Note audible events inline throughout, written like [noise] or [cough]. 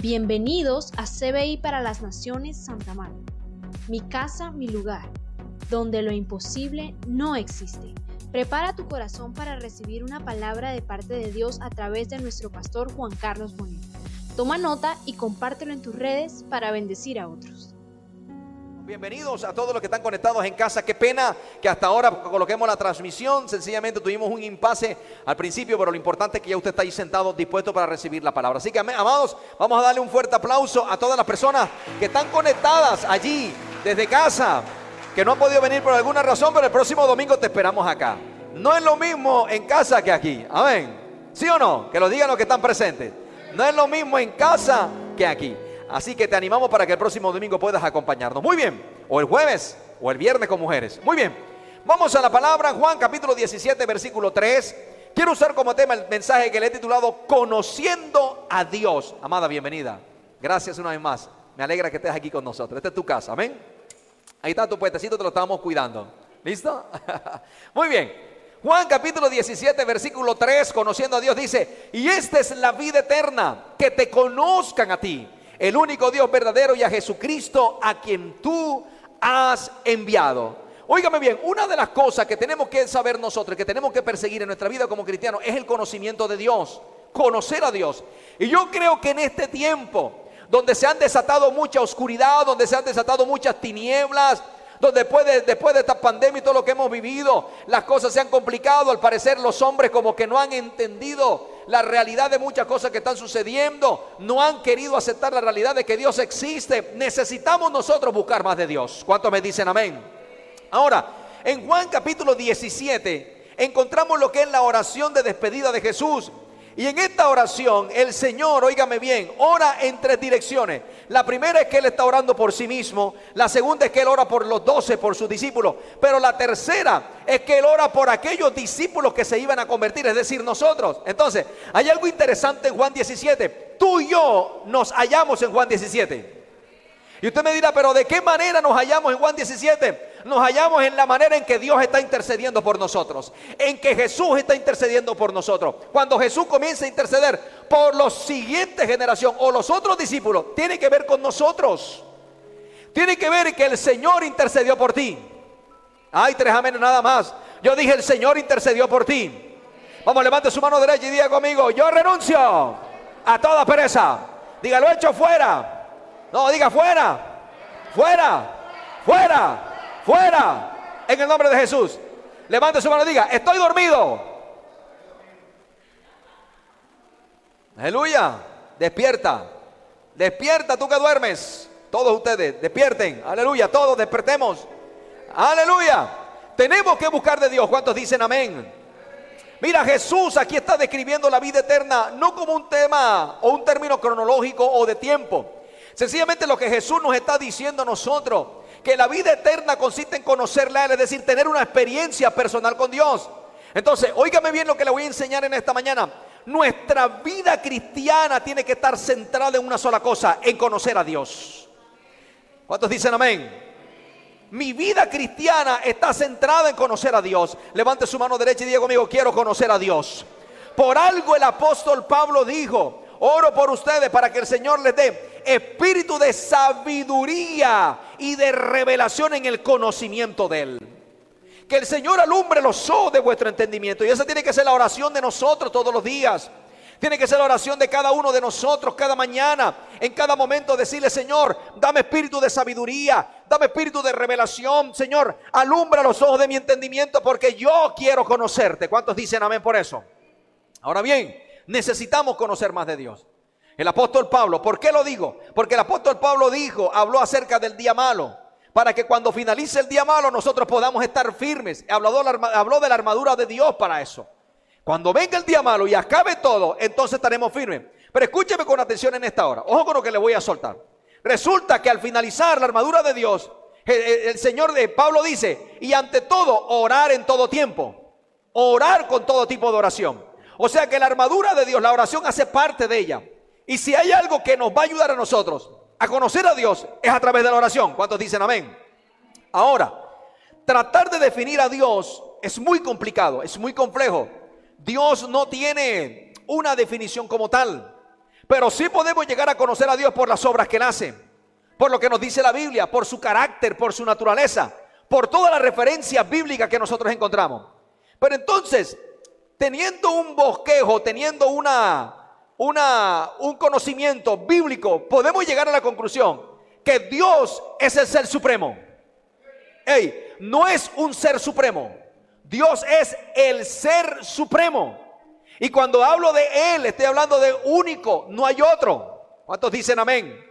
Bienvenidos a CBI para las Naciones Santa Marta. Mi casa, mi lugar, donde lo imposible no existe. Prepara tu corazón para recibir una palabra de parte de Dios a través de nuestro pastor Juan Carlos Bonet. Toma nota y compártelo en tus redes para bendecir a otros. Bienvenidos a todos los que están conectados en casa. Qué pena que hasta ahora coloquemos la transmisión. Sencillamente tuvimos un impasse al principio, pero lo importante es que ya usted está ahí sentado, dispuesto para recibir la palabra. Así que, amados, vamos a darle un fuerte aplauso a todas las personas que están conectadas allí, desde casa, que no han podido venir por alguna razón, pero el próximo domingo te esperamos acá. No es lo mismo en casa que aquí. Amén. ¿Sí o no? Que lo digan los que están presentes. No es lo mismo en casa que aquí. Así que te animamos para que el próximo domingo puedas acompañarnos. Muy bien. O el jueves o el viernes con mujeres. Muy bien. Vamos a la palabra Juan capítulo 17 versículo 3. Quiero usar como tema el mensaje que le he titulado Conociendo a Dios. Amada, bienvenida. Gracias una vez más. Me alegra que estés aquí con nosotros. Esta es tu casa. Amén. Ahí está tu puestecito, te lo estamos cuidando. ¿Listo? [laughs] Muy bien. Juan capítulo 17, versículo 3, conociendo a Dios, dice, y esta es la vida eterna, que te conozcan a ti, el único Dios verdadero y a Jesucristo a quien tú has enviado. Óigame bien, una de las cosas que tenemos que saber nosotros, que tenemos que perseguir en nuestra vida como cristianos, es el conocimiento de Dios, conocer a Dios. Y yo creo que en este tiempo, donde se han desatado mucha oscuridad, donde se han desatado muchas tinieblas, después de, después de esta pandemia y todo lo que hemos vivido, las cosas se han complicado. Al parecer los hombres como que no han entendido la realidad de muchas cosas que están sucediendo. No han querido aceptar la realidad de que Dios existe. Necesitamos nosotros buscar más de Dios. ¿Cuántos me dicen amén? Ahora, en Juan capítulo 17 encontramos lo que es la oración de despedida de Jesús. Y en esta oración, el Señor, óigame bien, ora en tres direcciones. La primera es que Él está orando por sí mismo. La segunda es que Él ora por los doce, por sus discípulos. Pero la tercera es que Él ora por aquellos discípulos que se iban a convertir, es decir, nosotros. Entonces, hay algo interesante en Juan 17. Tú y yo nos hallamos en Juan 17. Y usted me dirá, pero ¿de qué manera nos hallamos en Juan 17? Nos hallamos en la manera en que Dios está intercediendo por nosotros, en que Jesús está intercediendo por nosotros. Cuando Jesús comienza a interceder por los siguientes generación o los otros discípulos, tiene que ver con nosotros. Tiene que ver que el Señor intercedió por ti. Hay tres amenes nada más. Yo dije, el Señor intercedió por ti. Vamos, levante su mano derecha y diga conmigo, yo renuncio a toda pereza. Dígalo hecho fuera no, diga fuera, fuera, fuera, fuera. En el nombre de Jesús. Levante su mano y diga, estoy dormido. Aleluya. Despierta. Despierta tú que duermes. Todos ustedes, despierten. Aleluya. Todos despertemos. Aleluya. Tenemos que buscar de Dios. ¿Cuántos dicen amén? Mira, Jesús aquí está describiendo la vida eterna no como un tema o un término cronológico o de tiempo, Sencillamente lo que Jesús nos está diciendo a nosotros, que la vida eterna consiste en conocerle a Él, es decir, tener una experiencia personal con Dios. Entonces, óigame bien lo que le voy a enseñar en esta mañana. Nuestra vida cristiana tiene que estar centrada en una sola cosa, en conocer a Dios. ¿Cuántos dicen amén? Mi vida cristiana está centrada en conocer a Dios. Levante su mano derecha y diga conmigo, quiero conocer a Dios. Por algo el apóstol Pablo dijo, oro por ustedes para que el Señor les dé espíritu de sabiduría y de revelación en el conocimiento de Él. Que el Señor alumbre los ojos de vuestro entendimiento. Y esa tiene que ser la oración de nosotros todos los días. Tiene que ser la oración de cada uno de nosotros, cada mañana, en cada momento, decirle, Señor, dame espíritu de sabiduría, dame espíritu de revelación, Señor, alumbra los ojos de mi entendimiento porque yo quiero conocerte. ¿Cuántos dicen amén por eso? Ahora bien, necesitamos conocer más de Dios. El apóstol Pablo, ¿por qué lo digo? Porque el apóstol Pablo dijo, habló acerca del día malo, para que cuando finalice el día malo nosotros podamos estar firmes. Habló, de la armadura de Dios para eso. Cuando venga el día malo y acabe todo, entonces estaremos firmes. Pero escúcheme con atención en esta hora. Ojo con lo que le voy a soltar. Resulta que al finalizar la armadura de Dios, el Señor de Pablo dice, y ante todo, orar en todo tiempo. Orar con todo tipo de oración. O sea que la armadura de Dios, la oración hace parte de ella. Y si hay algo que nos va a ayudar a nosotros a conocer a Dios, es a través de la oración. ¿Cuántos dicen amén? Ahora, tratar de definir a Dios es muy complicado, es muy complejo. Dios no tiene una definición como tal. Pero sí podemos llegar a conocer a Dios por las obras que Él hace, por lo que nos dice la Biblia, por su carácter, por su naturaleza, por todas las referencias bíblicas que nosotros encontramos. Pero entonces, teniendo un bosquejo, teniendo una, una, un conocimiento bíblico, podemos llegar a la conclusión que Dios es el ser supremo. Ey, no es un ser supremo. Dios es el ser supremo. Y cuando hablo de Él, estoy hablando de único, no hay otro. ¿Cuántos dicen amén?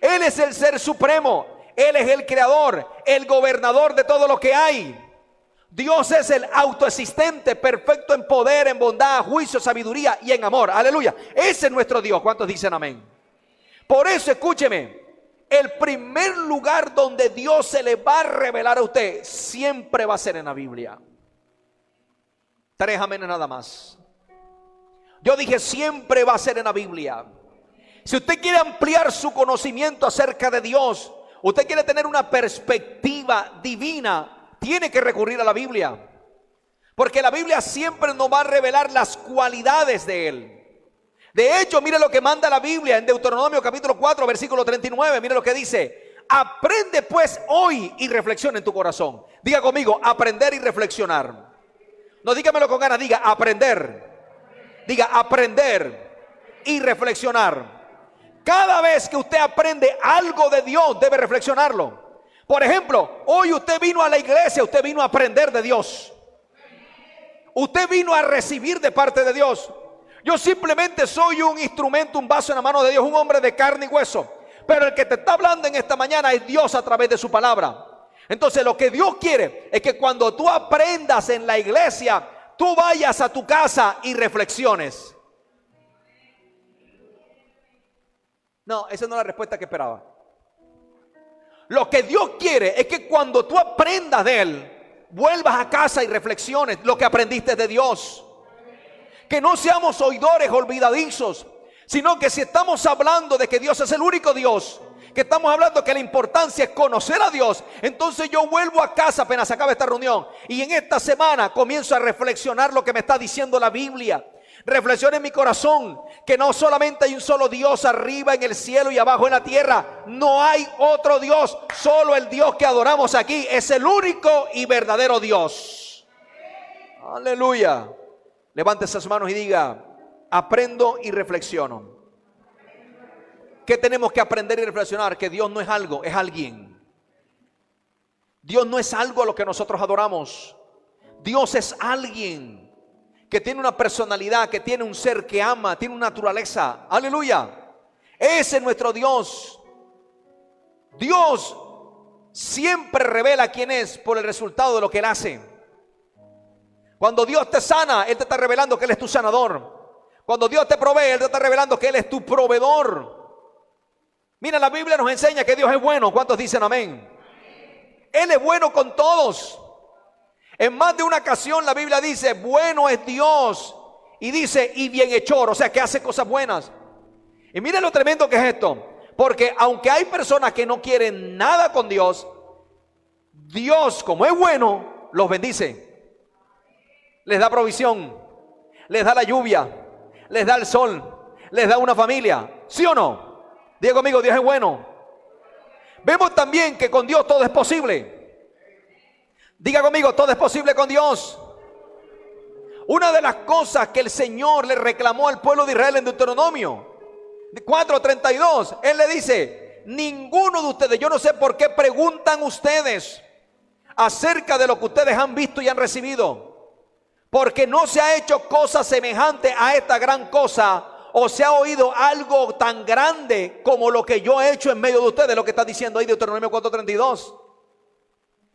Él es el ser supremo. Él es el creador, el gobernador de todo lo que hay. Dios es el autoexistente, perfecto en poder, en bondad, juicio, sabiduría y en amor. Aleluya. Ese es nuestro Dios. ¿Cuántos dicen amén? Por eso, escúcheme, el primer lugar donde Dios se le va a revelar a usted siempre va a ser en la Biblia. Tres aménes nada más. Yo dije siempre va a ser en la Biblia. Si usted quiere ampliar su conocimiento acerca de Dios, usted quiere tener una perspectiva divina, tiene que recurrir a la Biblia. Porque la Biblia siempre nos va a revelar las cualidades de Él. De hecho, mire lo que manda la Biblia en Deuteronomio capítulo 4, versículo 39. Mire lo que dice. Aprende pues hoy y reflexiona en tu corazón. Diga conmigo, aprender y reflexionar. No dígamelo con ganas, diga aprender. Diga aprender y reflexionar. Cada vez que usted aprende algo de Dios, debe reflexionarlo. Por ejemplo, hoy usted vino a la iglesia, usted vino a aprender de Dios. Usted vino a recibir de parte de Dios. Yo simplemente soy un instrumento, un vaso en la mano de Dios, un hombre de carne y hueso. Pero el que te está hablando en esta mañana es Dios a través de su palabra. Entonces lo que Dios quiere es que cuando tú aprendas en la iglesia, tú vayas a tu casa y reflexiones. No, esa no es la respuesta que esperaba. Lo que Dios quiere es que cuando tú aprendas de Él, vuelvas a casa y reflexiones lo que aprendiste de Dios. Que no seamos oidores olvidadizos, sino que si estamos hablando de que Dios es el único Dios, que estamos hablando que la importancia es conocer a Dios, entonces yo vuelvo a casa apenas acaba esta reunión y en esta semana comienzo a reflexionar lo que me está diciendo la Biblia. Reflexiona en mi corazón que no solamente hay un solo Dios arriba en el cielo y abajo en la tierra. No hay otro Dios. Solo el Dios que adoramos aquí es el único y verdadero Dios. Aleluya. Levante esas manos y diga, aprendo y reflexiono. ¿Qué tenemos que aprender y reflexionar? Que Dios no es algo, es alguien. Dios no es algo a lo que nosotros adoramos. Dios es alguien que tiene una personalidad, que tiene un ser que ama, tiene una naturaleza. Aleluya. Ese es nuestro Dios. Dios siempre revela quién es por el resultado de lo que Él hace. Cuando Dios te sana, Él te está revelando que Él es tu sanador. Cuando Dios te provee, Él te está revelando que Él es tu proveedor. Mira, la Biblia nos enseña que Dios es bueno. ¿Cuántos dicen amén? Él es bueno con todos. En más de una ocasión la Biblia dice, bueno es Dios. Y dice, y bienhechor, o sea, que hace cosas buenas. Y miren lo tremendo que es esto. Porque aunque hay personas que no quieren nada con Dios, Dios, como es bueno, los bendice. Les da provisión, les da la lluvia, les da el sol, les da una familia. ¿Sí o no? Diga conmigo, Dios es bueno. Vemos también que con Dios todo es posible. Diga conmigo, todo es posible con Dios. Una de las cosas que el Señor le reclamó al pueblo de Israel en Deuteronomio 4:32, Él le dice, ninguno de ustedes, yo no sé por qué preguntan ustedes acerca de lo que ustedes han visto y han recibido, porque no se ha hecho cosa semejante a esta gran cosa o se ha oído algo tan grande como lo que yo he hecho en medio de ustedes, lo que está diciendo ahí Deuteronomio 4:32.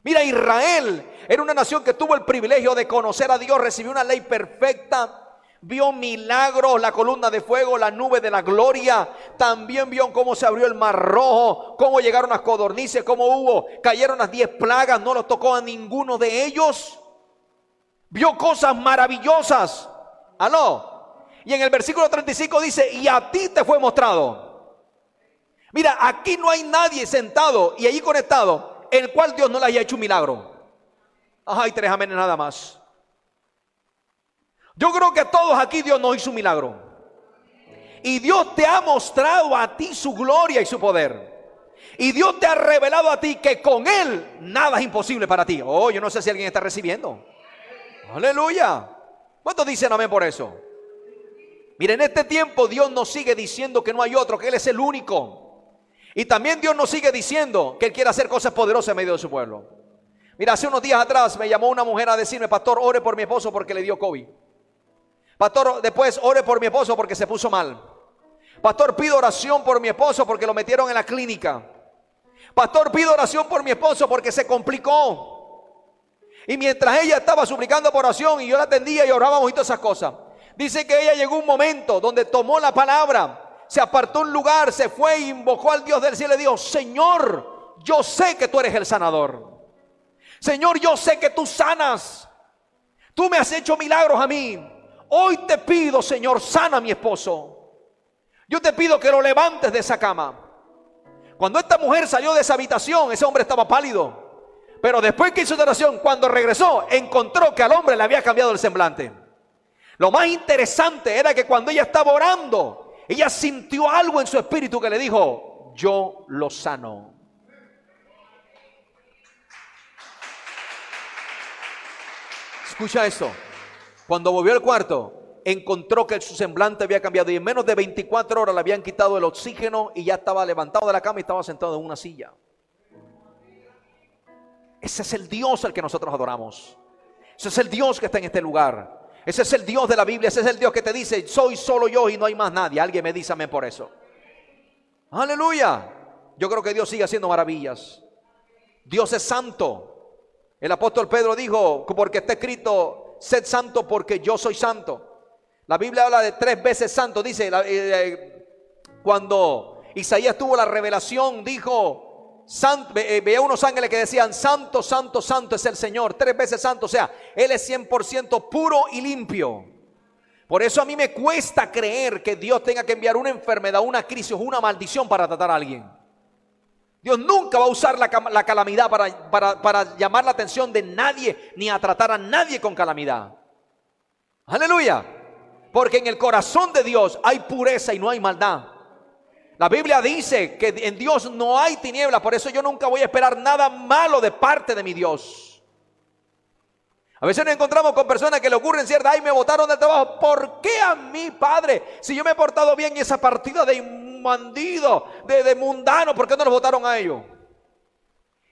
Mira, Israel era una nación que tuvo el privilegio de conocer a Dios, recibió una ley perfecta, vio milagros, la columna de fuego, la nube de la gloria, también vio cómo se abrió el mar rojo, cómo llegaron las codornices, cómo hubo, cayeron las diez plagas, no los tocó a ninguno de ellos. Vio cosas maravillosas. Aló. Y en el versículo 35 dice, y a ti te fue mostrado. Mira, aquí no hay nadie sentado y allí conectado el cual Dios no le haya hecho un milagro. Ay, tres amenes nada más. Yo creo que todos aquí Dios nos hizo un milagro. Y Dios te ha mostrado a ti su gloria y su poder. Y Dios te ha revelado a ti que con Él nada es imposible para ti. Oh, yo no sé si alguien está recibiendo. Aleluya. ¿Cuántos dicen amén por eso? Miren, en este tiempo Dios nos sigue diciendo que no hay otro, que Él es el único. Y también Dios nos sigue diciendo que Él quiere hacer cosas poderosas en medio de su pueblo. Mira, hace unos días atrás me llamó una mujer a decirme, pastor, ore por mi esposo porque le dio COVID. Pastor, después ore por mi esposo porque se puso mal. Pastor, pido oración por mi esposo porque lo metieron en la clínica. Pastor, pido oración por mi esposo porque se complicó. Y mientras ella estaba suplicando por oración y yo la atendía y orábamos y todas esas cosas, dice que ella llegó un momento donde tomó la palabra, se apartó un lugar, se fue invocó al Dios del cielo y le dijo, Señor, yo sé que tú eres el sanador. Señor, yo sé que tú sanas. Tú me has hecho milagros a mí. Hoy te pido, Señor, sana a mi esposo. Yo te pido que lo levantes de esa cama. Cuando esta mujer salió de esa habitación, ese hombre estaba pálido. Pero después que hizo oración, cuando regresó, encontró que al hombre le había cambiado el semblante. Lo más interesante era que cuando ella estaba orando, ella sintió algo en su espíritu que le dijo, yo lo sano. Escucha esto. Cuando volvió al cuarto, encontró que su semblante había cambiado y en menos de 24 horas le habían quitado el oxígeno y ya estaba levantado de la cama y estaba sentado en una silla. Ese es el Dios al que nosotros adoramos. Ese es el Dios que está en este lugar. Ese es el Dios de la Biblia. Ese es el Dios que te dice, soy solo yo y no hay más nadie. Alguien me dice amén por eso. Aleluya. Yo creo que Dios sigue haciendo maravillas. Dios es santo. El apóstol Pedro dijo, porque está escrito, sed santo porque yo soy santo. La Biblia habla de tres veces santo. Dice, eh, eh, cuando Isaías tuvo la revelación, dijo, eh, veía unos ángeles que decían, santo, santo, santo es el Señor. Tres veces santo. O sea, Él es 100% puro y limpio. Por eso a mí me cuesta creer que Dios tenga que enviar una enfermedad, una crisis una maldición para tratar a alguien. Dios nunca va a usar la, calamidad para, para llamar la atención de nadie, ni a tratar a nadie con calamidad. Aleluya. Porque en el corazón de Dios hay pureza y no hay maldad. La Biblia dice que en Dios no hay tiniebla, por eso yo nunca voy a esperar nada malo de parte de mi Dios. A veces nos encontramos con personas que le ocurren cierta, ay, me votaron del trabajo. ¿Por qué a mí, Padre? Si yo me he portado bien y esa partida de bandido, de, mundano, ¿por qué no nos votaron a ellos?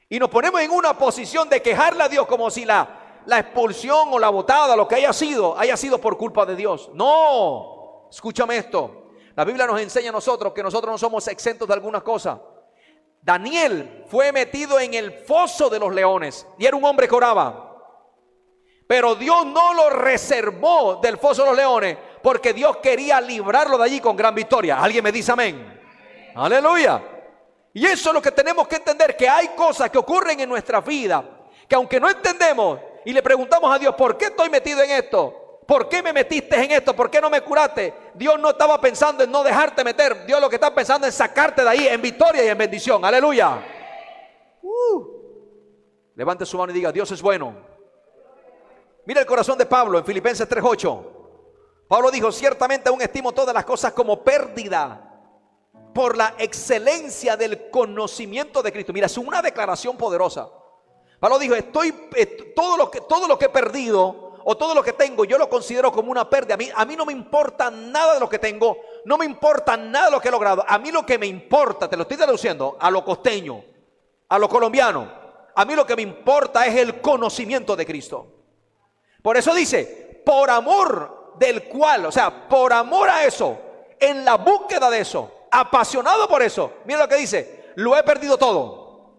Y nos ponemos en una posición de quejarle a Dios como si la, la expulsión o la votada, lo que haya sido, haya sido por culpa de Dios. No, escúchame esto. La Biblia nos enseña a nosotros que nosotros no somos exentos de algunas cosas. Daniel fue metido en el foso de los leones y era un hombre que oraba. Pero Dios no lo reservó del foso de los leones porque Dios quería librarlo de allí con gran victoria. ¿Alguien me dice amén? Aleluya. Y eso es lo que tenemos que entender, que hay cosas que ocurren en nuestra vida, que aunque no entendemos y le preguntamos a Dios, ¿por qué estoy metido en esto? ¿Por qué me metiste en esto? ¿Por qué no me curaste? Dios no estaba pensando en no dejarte meter. Dios lo que está pensando es sacarte de ahí en victoria y en bendición. Aleluya. Uh. Levante su mano y diga, Dios es bueno. Mira el corazón de Pablo en Filipenses 3.8. Pablo dijo, ciertamente aún estimo todas las cosas como pérdida por la excelencia del conocimiento de Cristo. Mira, es una declaración poderosa. Pablo dijo, estoy, todo, lo que, todo lo que he perdido o todo lo que tengo, yo lo considero como una pérdida. A mí, a mí no me importa nada de lo que tengo, no me importa nada de lo que he logrado. A mí lo que me importa, te lo estoy traduciendo, a lo costeño, a lo colombiano, a mí lo que me importa es el conocimiento de Cristo. Por eso dice, por amor del cual, o sea, por amor a eso, en la búsqueda de eso, apasionado por eso, mira lo que dice, lo he perdido todo.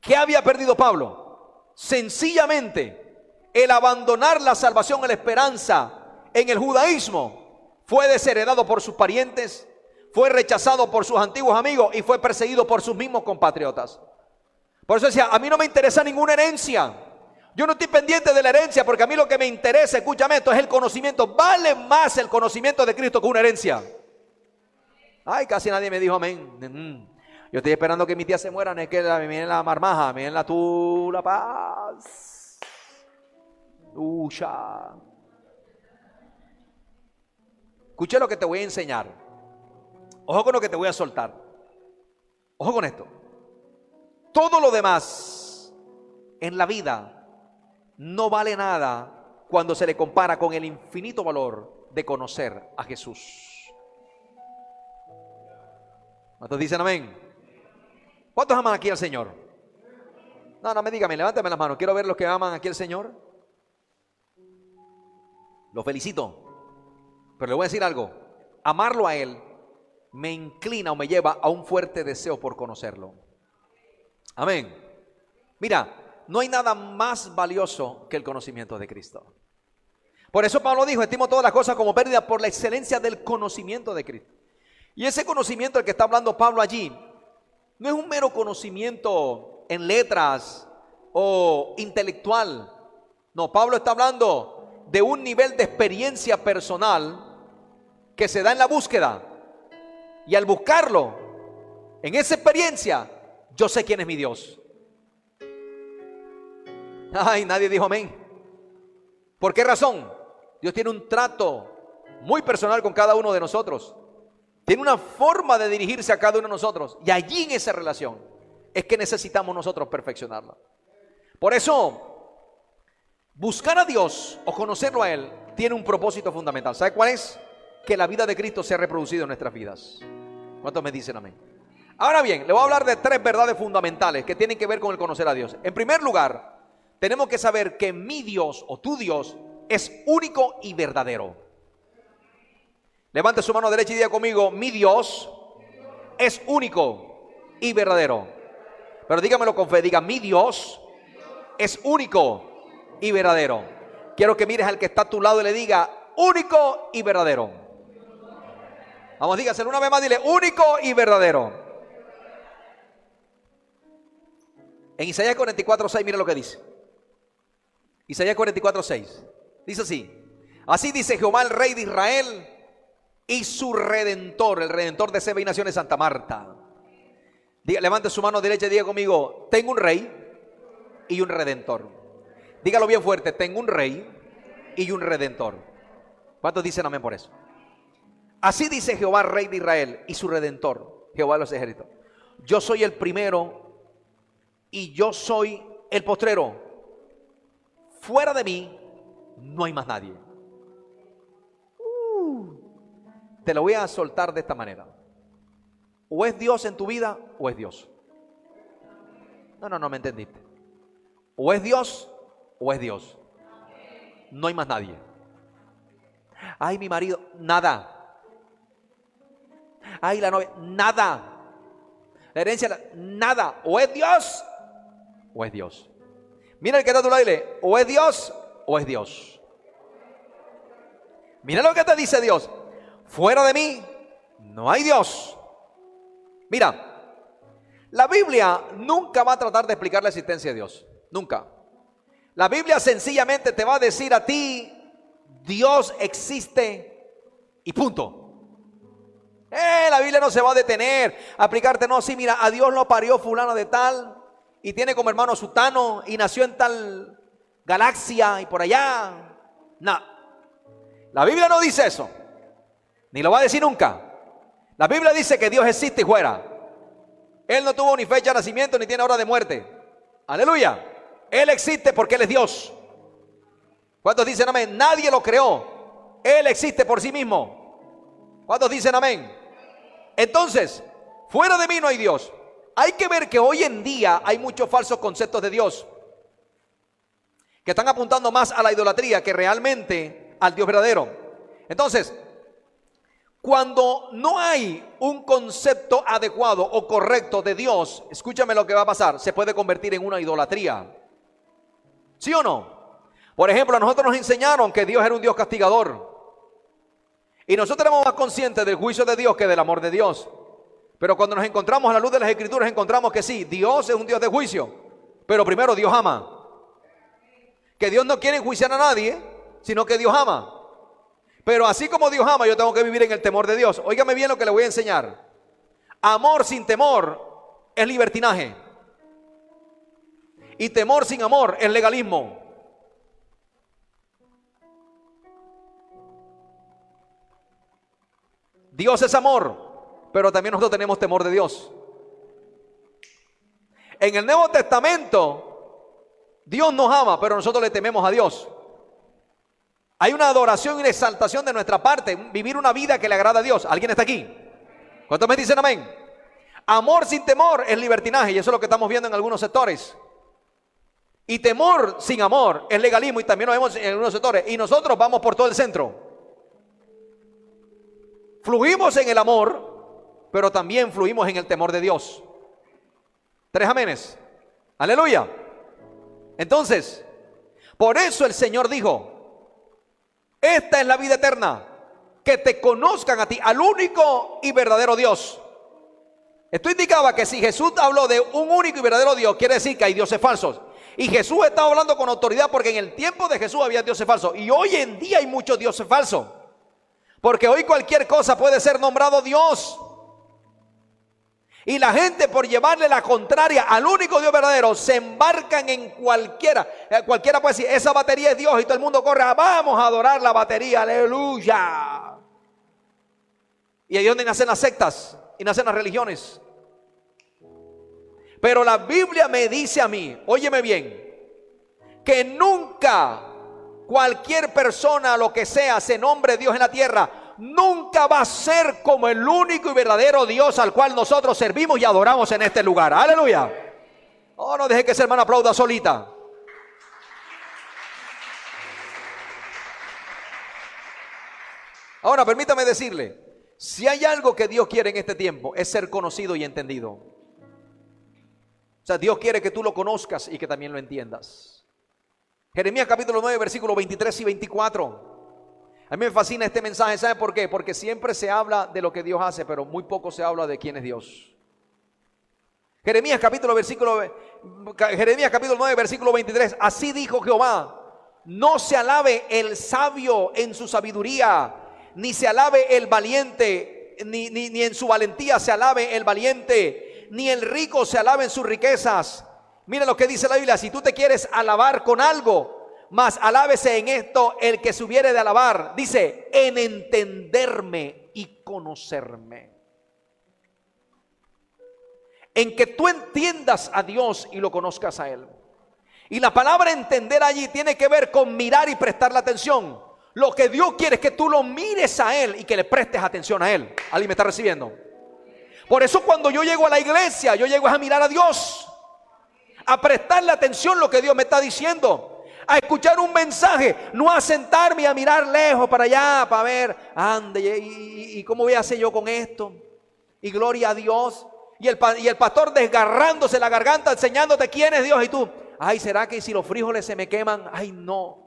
¿Qué había perdido Pablo? Sencillamente, el abandonar la salvación la esperanza en el judaísmo fue desheredado por sus parientes, fue rechazado por sus antiguos amigos y fue perseguido por sus mismos compatriotas. Por eso decía, a mí no me interesa ninguna herencia. Yo no estoy pendiente de la herencia porque a mí lo que me interesa, escúchame esto, es el conocimiento. Vale más el conocimiento de Cristo que una herencia. Ay, casi nadie me dijo amén. Yo estoy esperando que mi tía se muera, no es que la, miren la marmaja, miren la tu, la paz. Ucha. Escuche lo que te voy a enseñar. Ojo con lo que te voy a soltar. Ojo con esto. Todo lo demás en la vida no vale nada cuando se le compara con el infinito valor de conocer a Jesús. ¿Cuántos dicen amén? ¿Cuántos aman aquí al Señor? No, no me dígame, levántame las manos. Quiero ver los que aman aquí al Señor. Lo felicito. Pero le voy a decir algo. Amarlo a Él me inclina o me lleva a un fuerte deseo por conocerlo. Amén. Mira, no hay nada más valioso que el conocimiento de Cristo. Por eso Pablo dijo, estimo todas las cosas como pérdida por la excelencia del conocimiento de Cristo. Y ese conocimiento del que está hablando Pablo allí, no es un mero conocimiento en letras o intelectual. No, Pablo está hablando de un nivel de experiencia personal que se da en la búsqueda. Y al buscarlo, en esa experiencia, yo sé quién es mi Dios. Ay, nadie dijo amén. ¿Por qué razón? Dios tiene un trato muy personal con cada uno de nosotros. Tiene una forma de dirigirse a cada uno de nosotros. Y allí en esa relación es que necesitamos nosotros perfeccionarla. Por eso, buscar a Dios o conocerlo a Él tiene un propósito fundamental. ¿Sabe cuál es? Que la vida de Cristo sea reproducida en nuestras vidas. ¿Cuántos me dicen amén? Ahora bien, le voy a hablar de tres verdades fundamentales que tienen que ver con el conocer a Dios. En primer lugar, tenemos que saber que mi Dios o tu Dios es único y verdadero. Levante su mano derecha y diga conmigo, mi Dios es único y verdadero. Pero dígamelo con fe, diga, mi Dios es único y verdadero. Quiero que mires al que está a tu lado y le diga, único y verdadero. Vamos, dígaselo una vez más, dile, único y verdadero. En Isaías 44, 6, mire lo que dice. Isaías 44, 6. Dice así. Así dice Jehová, el rey de Israel, y su redentor, el redentor de Seba y Naciones, Santa Marta. Levante su mano derecha y diga conmigo, tengo un rey y un redentor. Dígalo bien fuerte, tengo un rey y un redentor. ¿Cuántos dicen amén por eso? Así dice Jehová, rey de Israel y su redentor, Jehová de los ejércitos. Yo soy el primero y yo soy el postrero. Fuera de mí no hay más nadie. Te lo voy a soltar de esta manera. O es Dios en tu vida o es Dios. No, no, no me entendiste. O es Dios o es Dios. No hay más nadie. Ay, mi marido, nada. Ay, la novia, nada. La herencia, nada. O es Dios o es Dios. Mira el que está a tu lado o es Dios o es Dios. Mira lo que te dice Dios. Fuera de mí no hay Dios. Mira, la Biblia nunca va a tratar de explicar la existencia de Dios. Nunca. La Biblia sencillamente te va a decir a ti, Dios existe y punto. Eh, la Biblia no se va a detener a aplicarte, no, sí, mira, a Dios lo parió fulano de tal y tiene como hermano sutano y nació en tal galaxia y por allá. No, la Biblia no dice eso. Ni lo va a decir nunca. La Biblia dice que Dios existe y fuera. Él no tuvo ni fecha de nacimiento ni tiene hora de muerte. Aleluya. Él existe porque Él es Dios. ¿Cuántos dicen amén? Nadie lo creó. Él existe por sí mismo. ¿Cuántos dicen amén? Entonces, fuera de mí no hay Dios. Hay que ver que hoy en día hay muchos falsos conceptos de Dios que están apuntando más a la idolatría que realmente al Dios verdadero. Entonces, cuando no hay un concepto adecuado o correcto de Dios, escúchame lo que va a pasar, se puede convertir en una idolatría. ¿Sí o no? Por ejemplo, a nosotros nos enseñaron que Dios era un Dios castigador. Y nosotros éramos más conscientes del juicio de Dios que del amor de Dios. Pero cuando nos encontramos a la luz de las Escrituras, encontramos que sí, Dios es un Dios de juicio. Pero primero Dios ama. Que Dios no quiere enjuiciar a nadie, sino que Dios ama. Pero así como Dios ama, yo tengo que vivir en el temor de Dios. Óigame bien lo que le voy a enseñar. Amor sin temor es libertinaje. Y temor sin amor es legalismo. Dios es amor. pero también nosotros tenemos temor de Dios. En el Nuevo Testamento, Dios nos ama, pero nosotros le tememos a Dios. Hay una adoración y una exaltación de nuestra parte, vivir una vida que le agrada a Dios. ¿Alguien está aquí? ¿Cuántos me dicen amén? Amor sin temor es libertinaje y eso es lo que estamos viendo en algunos sectores. Y temor sin amor es legalismo y también lo vemos en algunos sectores. Y nosotros vamos por todo el centro. Fluimos en el amor, pero también fluimos en el temor de Dios. Tres amenes. Aleluya. Entonces, por eso el Señor dijo, esta es la vida eterna, que te conozcan a ti, al único y verdadero Dios. Esto indicaba que si Jesús habló de un único y verdadero Dios, quiere decir que hay dioses falsos. Y Jesús estaba hablando con autoridad porque en el tiempo de Jesús había dioses falsos. Y hoy en día hay muchos dioses falsos. Porque hoy cualquier cosa puede ser nombrado Dios. Y la gente por llevarle la contraria al único Dios verdadero se embarcan en cualquiera. Eh, cualquiera puede decir, esa batería es Dios y todo el mundo corre, ah, vamos a adorar la batería, aleluya. Y ahí es donde nacen las sectas y nacen las religiones. Pero la Biblia me dice a mí, óyeme bien, que nunca cualquier persona, lo que sea, se nombre Dios en la tierra, nunca va a ser como el único y verdadero Dios al cual nosotros servimos y adoramos en este lugar. Aleluya. Oh, no deje que ese hermano aplauda solita. Ahora, permítame decirle, si hay algo que Dios quiere en este tiempo, es ser conocido y entendido. O sea, Dios quiere que tú lo conozcas y que también lo entiendas. Jeremías capítulo 9, versículos 23 y 24. A mí me fascina este mensaje, ¿sabe por qué? Porque siempre se habla de lo que Dios hace, pero muy poco se habla de quién es Dios. Jeremías capítulo versículo Jeremías capítulo 9 versículo 23, así dijo Jehová, no se alabe el sabio en su sabiduría, ni se alabe el valiente, ni, ni, ni en su valentía se alabe el valiente, ni el rico se alabe en sus riquezas. Mira lo que dice la Biblia, si tú te quieres alabar con algo, más alábese en esto el que se hubiere de alabar. Dice, en entenderme y conocerme. En que tú entiendas a Dios y lo conozcas a Él. Y la palabra entender allí tiene que ver con mirar y prestar la atención. Lo que Dios quiere es que tú lo mires a Él y que le prestes atención a Él. ¿Alguien me está recibiendo? Por eso cuando yo llego a la iglesia, yo llego a mirar a Dios, a prestarle atención a lo que Dios me está diciendo, a escuchar un mensaje, no a sentarme y a mirar lejos para allá, para ver, ande, y, cómo voy a hacer yo con esto. Y gloria a Dios. Y el, y el pastor desgarrándose la garganta, enseñándote quién es Dios. Y tú, ay, ¿será que si los frijoles se me queman? Ay, no.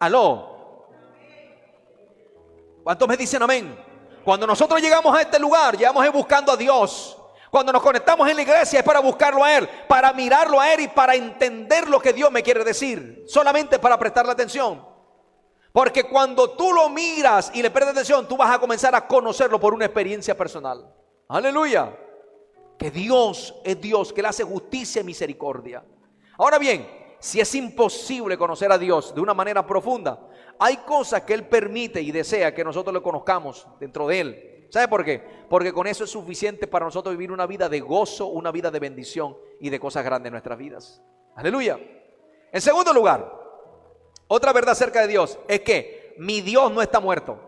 Aló. ¿Cuántos me dicen amén? Cuando nosotros llegamos a este lugar, llegamos buscando a Dios. Cuando nos conectamos en la iglesia es para buscarlo a Él, para mirarlo a Él y para entender lo que Dios me quiere decir. Solamente para prestarle atención. Porque cuando tú lo miras y le prestas atención, tú vas a comenzar a conocerlo por una experiencia personal. Aleluya. Que Dios es Dios, que le hace justicia y misericordia. Ahora bien, si es imposible conocer a Dios de una manera profunda, hay cosas que Él permite y desea que nosotros le conozcamos dentro de Él. ¿Sabe por qué? Porque con eso es suficiente para nosotros vivir una vida de gozo, una vida de bendición y de cosas grandes en nuestras vidas. Aleluya. En segundo lugar, otra verdad acerca de Dios es que mi Dios no está muerto.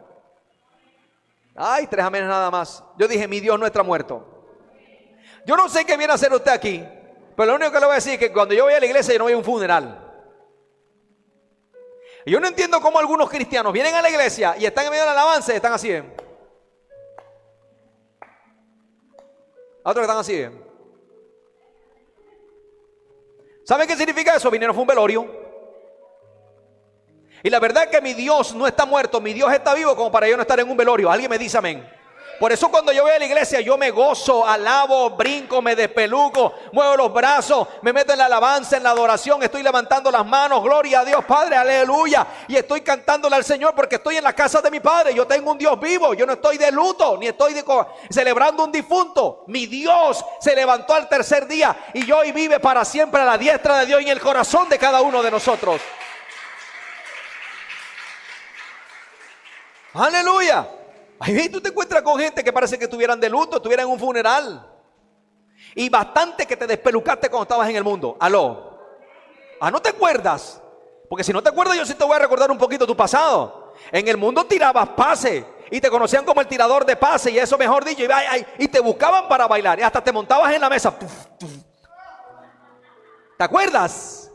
Ay, tres amenes nada más. Yo dije, mi Dios no está muerto. Yo no sé qué viene a hacer usted aquí, pero lo único que le voy a decir es que cuando yo voy a la iglesia yo no voy a un funeral. Yo no entiendo cómo algunos cristianos vienen a la iglesia y están en medio de la alabanza y están así. ¿eh? Otros que están así. ¿eh? ¿Saben qué significa eso? Vinieron fue un velorio. Y la verdad es que mi Dios no está muerto, mi Dios está vivo como para yo no estar en un velorio. Alguien me dice amén. Por eso cuando yo voy a la iglesia yo me gozo, alabo, brinco, me despeluco, muevo los brazos, me meto en la alabanza, en la adoración, estoy levantando las manos, gloria a Dios Padre, aleluya. Y estoy cantándole al Señor porque estoy en la casa de mi Padre, yo tengo un Dios vivo, yo no estoy de luto, ni estoy celebrando un difunto. Mi Dios se levantó al tercer día y hoy vive para siempre a la diestra de Dios y en el corazón de cada uno de nosotros. Aleluya. Ahí tú te encuentras con gente que parece que estuvieran de luto, estuvieran en un funeral. Y bastante que te despelucaste cuando estabas en el mundo. Aló. Ah, ¿no te acuerdas? Porque si no te acuerdas, yo sí te voy a recordar un poquito tu pasado. En el mundo tirabas pase y te conocían como el tirador de pase y eso mejor dicho. Y, te buscaban para bailar y hasta te montabas en la mesa. ¿Te acuerdas?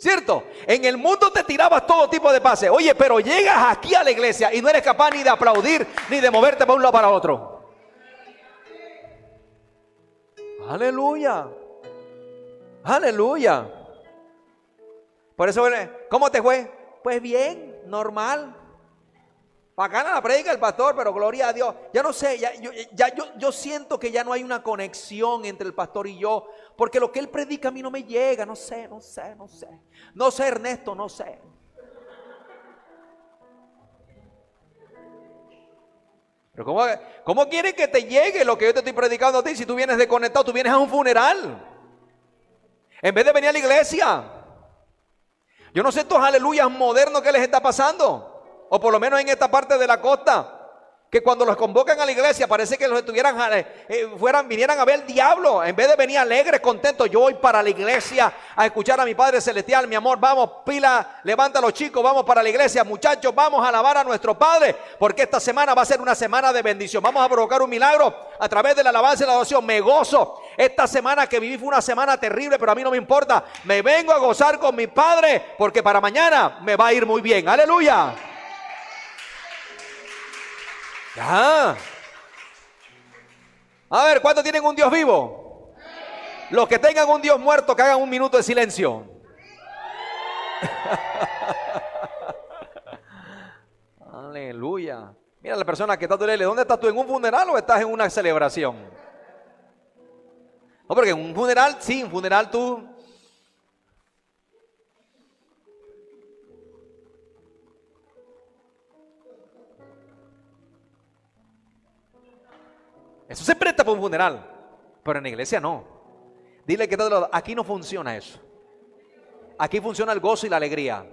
¿Cierto? En el mundo te tirabas todo tipo de pase. Oye, pero llegas aquí a la iglesia y no eres capaz ni de aplaudir ni de moverte para un lado para otro. Aleluya. Aleluya. Por eso, ¿cómo te fue? Pues bien, normal. Bacana la predica el pastor, pero gloria a Dios. Ya no sé, ya, yo, yo, siento que ya no hay una conexión entre el pastor y yo, porque lo que él predica a mí no me llega, no sé, no sé, no sé. No sé, Ernesto, no sé. Pero ¿cómo, ¿cómo quiere que te llegue lo que yo te estoy predicando a ti si tú vienes desconectado, tú vienes a un funeral? En vez de venir a la iglesia. Yo no sé estos aleluyas modernos que les está pasando o por lo menos en esta parte de la costa, que cuando los convocan a la iglesia parece que los estuvieran, eh, eh, fueran, vinieran a ver el diablo, en vez de venir alegres, contentos, yo voy para la iglesia a escuchar a mi Padre Celestial, mi amor, vamos, pila, levanta a los chicos, vamos para la iglesia, muchachos, vamos a alabar a nuestro Padre, porque esta semana va a ser una semana de bendición, vamos a provocar un milagro a través de la alabanza y la adoración, me gozo, esta semana que viví fue una semana terrible, pero a mí no me importa, me vengo a gozar con mi Padre, porque para mañana me va a ir muy bien, aleluya. A ver, ¿cuántos tienen un Dios vivo? Los que tengan un Dios muerto, que hagan un minuto de silencio. [laughs] Aleluya. Mira la persona que está tú ¿dónde estás tú? ¿En un funeral o estás en una celebración? No, porque en un funeral, sí, en un funeral tú Eso se presta para un funeral, pero en la iglesia no. Dile que aquí no funciona eso. Aquí funciona el gozo y la alegría.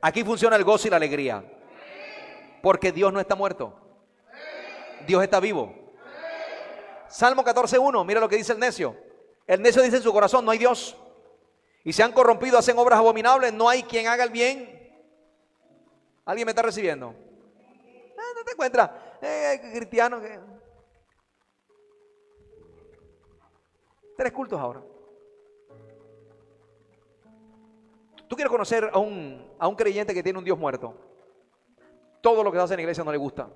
Aquí funciona el gozo y la alegría. Porque Dios no está muerto. Dios está vivo. Salmo 14.1, mira lo que dice el necio. El necio dice en su corazón, no hay Dios. Y se han corrompido, hacen obras abominables, no hay quien haga el bien. ¿Alguien me está recibiendo? Te encuentras eh, cristiano. Que... Tres cultos ahora. Tú quieres conocer a un, a un creyente que tiene un Dios muerto. Todo lo que hace en la iglesia no le gusta.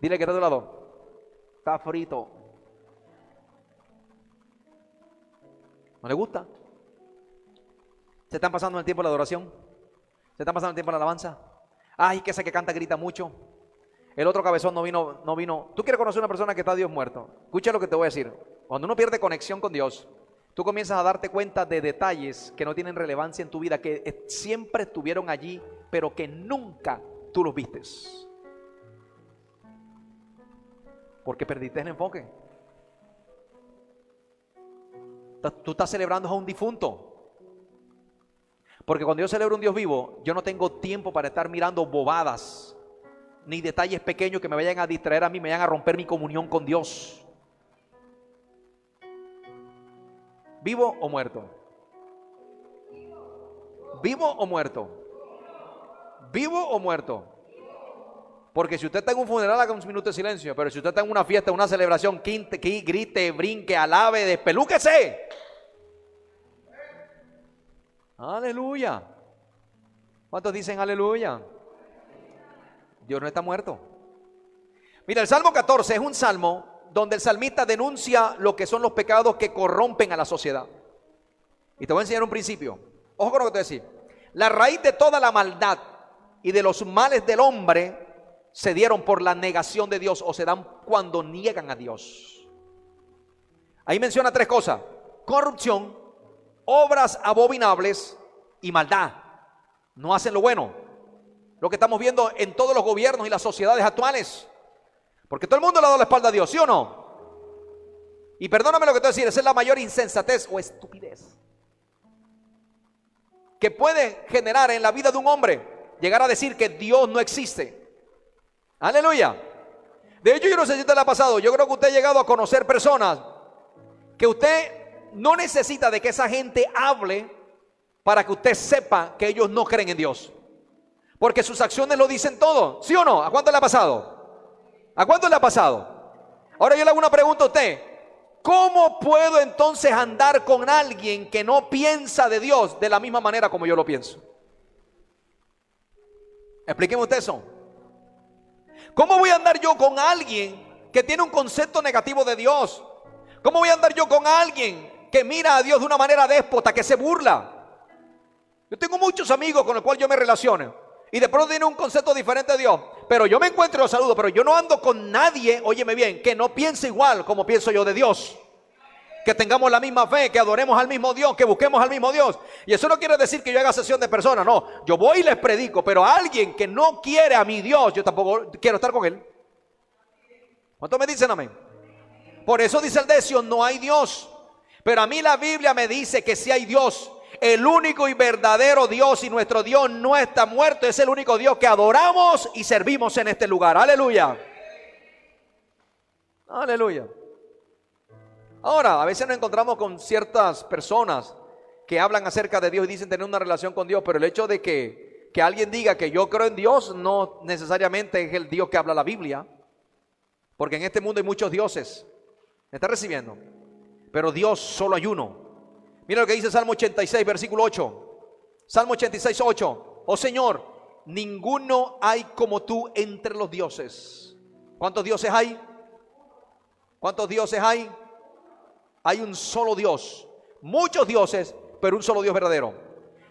Dile que está de lado. Está frito. ¿No le gusta? ¿Se están pasando el tiempo de la adoración? ¿Se está pasando el tiempo en la alabanza? Ay, que ese que canta grita mucho. El otro cabezón no vino, no vino. Tú quieres conocer a una persona que está Dios muerto. Escucha lo que te voy a decir. Cuando uno pierde conexión con Dios, tú comienzas a darte cuenta de detalles que no tienen relevancia en tu vida, que siempre estuvieron allí, pero que nunca tú los vistes. Porque perdiste el enfoque. Tú estás celebrando a un difunto. Porque cuando yo celebro un Dios vivo, yo no tengo tiempo para estar mirando bobadas, ni detalles pequeños que me vayan a distraer a mí, me vayan a romper mi comunión con Dios. ¿Vivo o muerto? ¿Vivo o muerto? ¿Vivo o muerto? Porque si usted está en un funeral, haga un minuto de silencio. Pero si usted está en una fiesta, una celebración, quinte, grite, brinque, alabe, despelúquese. Aleluya. ¿Cuántos dicen aleluya? Dios no está muerto. Mira, el Salmo 14 es un salmo donde el salmista denuncia lo que son los pecados que corrompen a la sociedad. Y te voy a enseñar un principio. Ojo con lo que te decir. La raíz de toda la maldad y de los males del hombre se dieron por la negación de Dios o se dan cuando niegan a Dios. Ahí menciona tres cosas. Corrupción, obras abominables y maldad. No hacen lo bueno. Lo que estamos viendo en todos los gobiernos y las sociedades actuales. Porque todo el mundo le ha dado la espalda a Dios, ¿sí o no? Y perdóname lo que te voy decir, esa es la mayor insensatez o estupidez. que puede generar en la vida de un hombre llegar a decir que Dios no existe. Aleluya. De hecho, yo no sé si usted le ha pasado, yo creo que usted ha llegado a conocer personas que usted no necesita de que esa gente hable para que usted sepa que ellos no creen en Dios. Porque sus acciones lo dicen todo, ¿sí o no? ¿A cuánto le ha pasado? ¿A cuánto le ha pasado? Ahora yo le hago una pregunta a usted. ¿Cómo puedo entonces andar con alguien que no piensa de Dios de la misma manera como yo lo pienso? Explíqueme usted eso. ¿Cómo voy a andar yo con alguien que tiene un concepto negativo de Dios? ¿Cómo voy a andar yo con alguien que mira a Dios de una manera déspota, que se burla? Yo tengo muchos amigos con los cuales yo me relaciono y de pronto tiene un concepto diferente de Dios. Pero yo me encuentro y lo saludo, pero yo no ando con nadie, óyeme bien, que no piense igual como pienso yo de Dios. Que tengamos la misma fe, que adoremos al mismo Dios, que busquemos al mismo Dios. Y eso no quiere decir que yo haga sesión de personas, no. Yo voy y les predico, pero alguien que no quiere a mi Dios, yo tampoco quiero estar con él. ¿Cuántos me dicen amén? Por eso dice el decio, no hay Dios. Pero a mí la Biblia me dice que si hay Dios el único y verdadero Dios y nuestro Dios no está muerto, es el único Dios que adoramos y servimos en este lugar. Aleluya. Aleluya. Ahora, a veces nos encontramos con ciertas personas que hablan acerca de Dios y dicen tener una relación con Dios, pero el hecho de que, que alguien diga que yo creo en Dios no necesariamente es el Dios que habla la Biblia, porque en este mundo hay muchos dioses. ¿Me está recibiendo? Pero Dios solo hay uno. Mira lo que dice Salmo 86, versículo 8. Salmo 86, 8. Oh Señor, ninguno hay como tú entre los dioses. ¿Cuántos dioses hay? ¿Cuántos dioses hay? Hay un solo Dios. Muchos dioses, pero un solo Dios verdadero.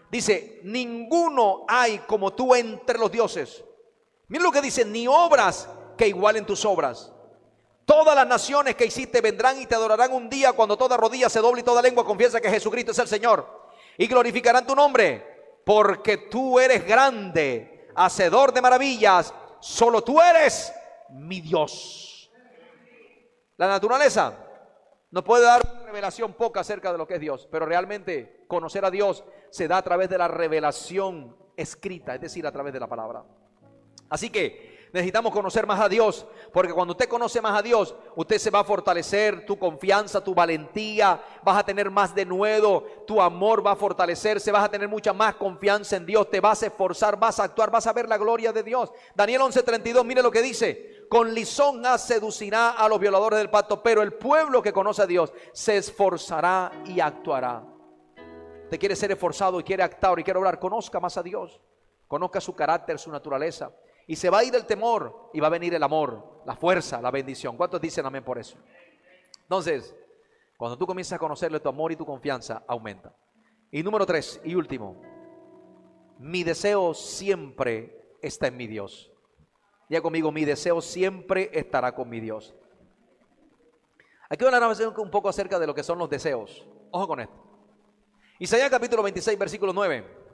Dice, ninguno hay como tú entre los dioses. Mira lo que dice, ni obras que igualen tus obras. Todas las naciones que hiciste vendrán y te adorarán un día cuando toda rodilla se doble y toda lengua confiesa que Jesucristo es el Señor. Y glorificarán tu nombre, porque tú eres grande, hacedor de maravillas. Solo tú eres mi Dios. La naturaleza nos puede dar una revelación poca acerca de lo que es Dios, pero realmente conocer a Dios se da a través de la revelación escrita, es decir, a través de la palabra. Así que Necesitamos conocer más a Dios, porque cuando usted conoce más a Dios, usted se va a fortalecer, tu confianza, tu valentía, vas a tener más de nuevo, tu amor va a fortalecerse, vas a tener mucha más confianza en Dios, te vas a esforzar, vas a actuar, vas a ver la gloria de Dios. Daniel 11:32, mire lo que dice, con lisonja seducirá a los violadores del pacto, pero el pueblo que conoce a Dios se esforzará y actuará. Te quiere ser esforzado y quiere actuar y quiere orar, conozca más a Dios, conozca su carácter, su naturaleza. Y se va a ir el temor y va a venir el amor, la fuerza, la bendición. ¿Cuántos dicen amén por eso? Entonces, cuando tú comienzas a conocerle, tu amor y tu confianza aumenta. Y número tres y último, mi deseo siempre está en mi Dios. Ya conmigo, mi deseo siempre estará con mi Dios. Aquí voy a hablar un poco acerca de lo que son los deseos. Ojo con esto. Isaías capítulo 26, versículo 9.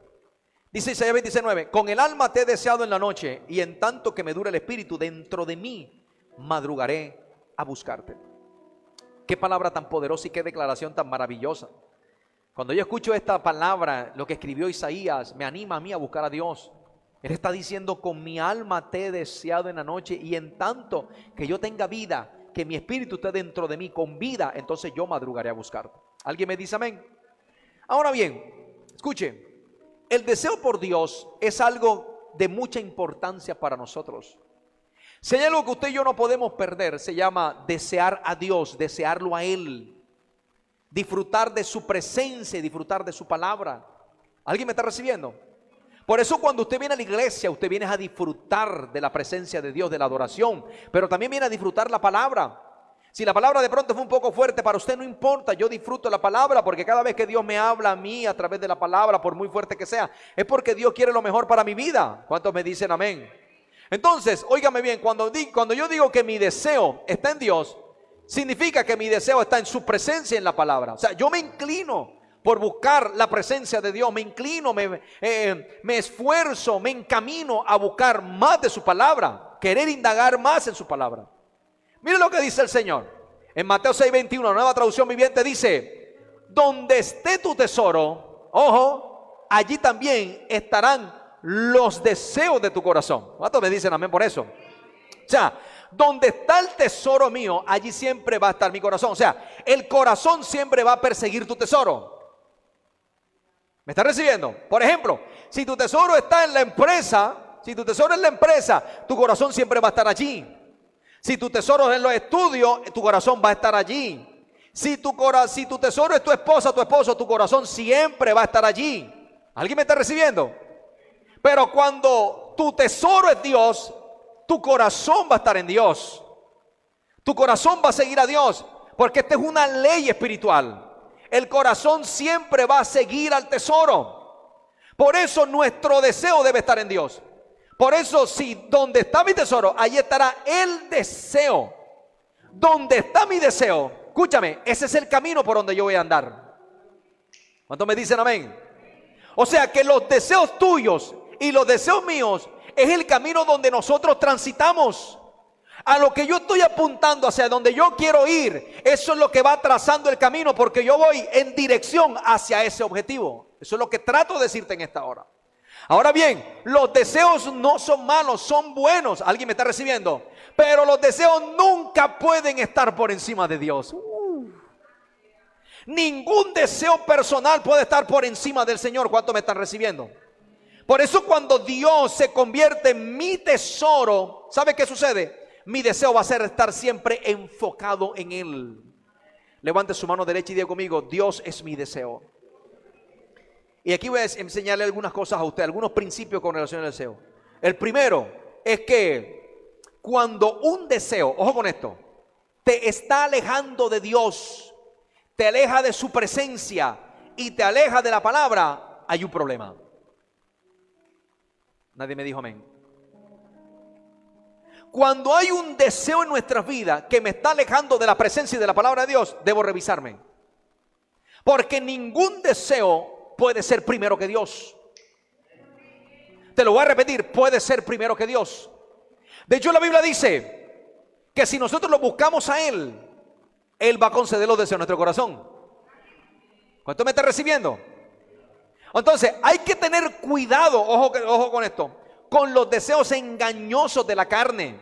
Dice Isaías 29, con el alma te he deseado en la noche y en tanto que me dure el espíritu, dentro de mí madrugaré a buscarte. Qué palabra tan poderosa y qué declaración tan maravillosa. Cuando yo escucho esta palabra, lo que escribió Isaías, me anima a mí a buscar a Dios. Él está diciendo, con mi alma te he deseado en la noche y en tanto que yo tenga vida, que mi espíritu esté dentro de mí con vida, entonces yo madrugaré a buscarte. ¿Alguien me dice amén? Ahora bien, escuche, el deseo por Dios es algo de mucha importancia para nosotros. Si hay algo que usted y yo no podemos perder, se llama desear a Dios, desearlo a Él, disfrutar de su presencia y disfrutar de su palabra. ¿Alguien me está recibiendo? Por eso cuando usted viene a la iglesia, usted viene a disfrutar de la presencia de Dios, de la adoración, pero también viene a disfrutar la palabra. Si la palabra de pronto fue un poco fuerte para usted, no importa, yo disfruto la palabra porque cada vez que Dios me habla a mí a través de la palabra, por muy fuerte que sea, es porque Dios quiere lo mejor para mi vida. ¿Cuántos me dicen amén? Entonces, óigame bien, cuando, cuando yo digo que mi deseo está en Dios, significa que mi deseo está en su presencia en la palabra. O sea, yo me inclino por buscar la presencia de Dios, me inclino, me, eh, me esfuerzo, me encamino a buscar más de su palabra, querer indagar más en su palabra. Mire lo que dice el Señor. En Mateo 6:21, nueva traducción viviente, dice, donde esté tu tesoro, ojo, allí también estarán los deseos de tu corazón. ¿Cuántos me dicen amén por eso? O sea, donde está el tesoro mío, allí siempre va a estar mi corazón. O sea, el corazón siempre va a perseguir tu tesoro. ¿Me está recibiendo? Por ejemplo, si tu tesoro está en la empresa, si tu tesoro es la empresa, tu corazón siempre va a estar allí. Si tu tesoro es en los estudios, tu corazón va a estar allí. Si tu, si tu tesoro es tu esposa, tu esposo, tu corazón siempre va a estar allí. ¿Alguien me está recibiendo? Pero cuando tu tesoro es Dios, tu corazón va a estar en Dios. Tu corazón va a seguir a Dios. Porque esta es una ley espiritual. El corazón siempre va a seguir al tesoro. Por eso nuestro deseo debe estar en Dios. Por eso, si donde está mi tesoro, ahí estará el deseo. Donde está mi deseo, escúchame, ese es el camino por donde yo voy a andar. ¿Cuántos me dicen amén? O sea que los deseos tuyos y los deseos míos es el camino donde nosotros transitamos. A lo que yo estoy apuntando hacia donde yo quiero ir, eso es lo que va trazando el camino porque yo voy en dirección hacia ese objetivo. Eso es lo que trato de decirte en esta hora. Ahora bien, los deseos no son malos, son buenos. ¿Alguien me está recibiendo? Pero los deseos nunca pueden estar por encima de Dios. Ningún deseo personal puede estar por encima del Señor. ¿Cuánto me están recibiendo? Por eso cuando Dios se convierte en mi tesoro, ¿sabe qué sucede? Mi deseo va a ser estar siempre enfocado en Él. Levante su mano derecha y diga conmigo, Dios es mi deseo. Y aquí voy a enseñarle algunas cosas a usted, algunos principios con relación al deseo. El primero es que cuando un deseo, ojo con esto, te está alejando de Dios, te aleja de su presencia y te aleja de la palabra, hay un problema. Nadie me dijo amén. Cuando hay un deseo en nuestra vida que me está alejando de la presencia y de la palabra de Dios, debo revisarme. Porque ningún deseo puede ser primero que Dios. Te lo voy a repetir, puede ser primero que Dios. De hecho, la Biblia dice que si nosotros lo buscamos a Él, Él va a conceder los deseos de nuestro corazón. ¿Cuánto me está recibiendo? Entonces, hay que tener cuidado, ojo, ojo con esto, con los deseos engañosos de la carne.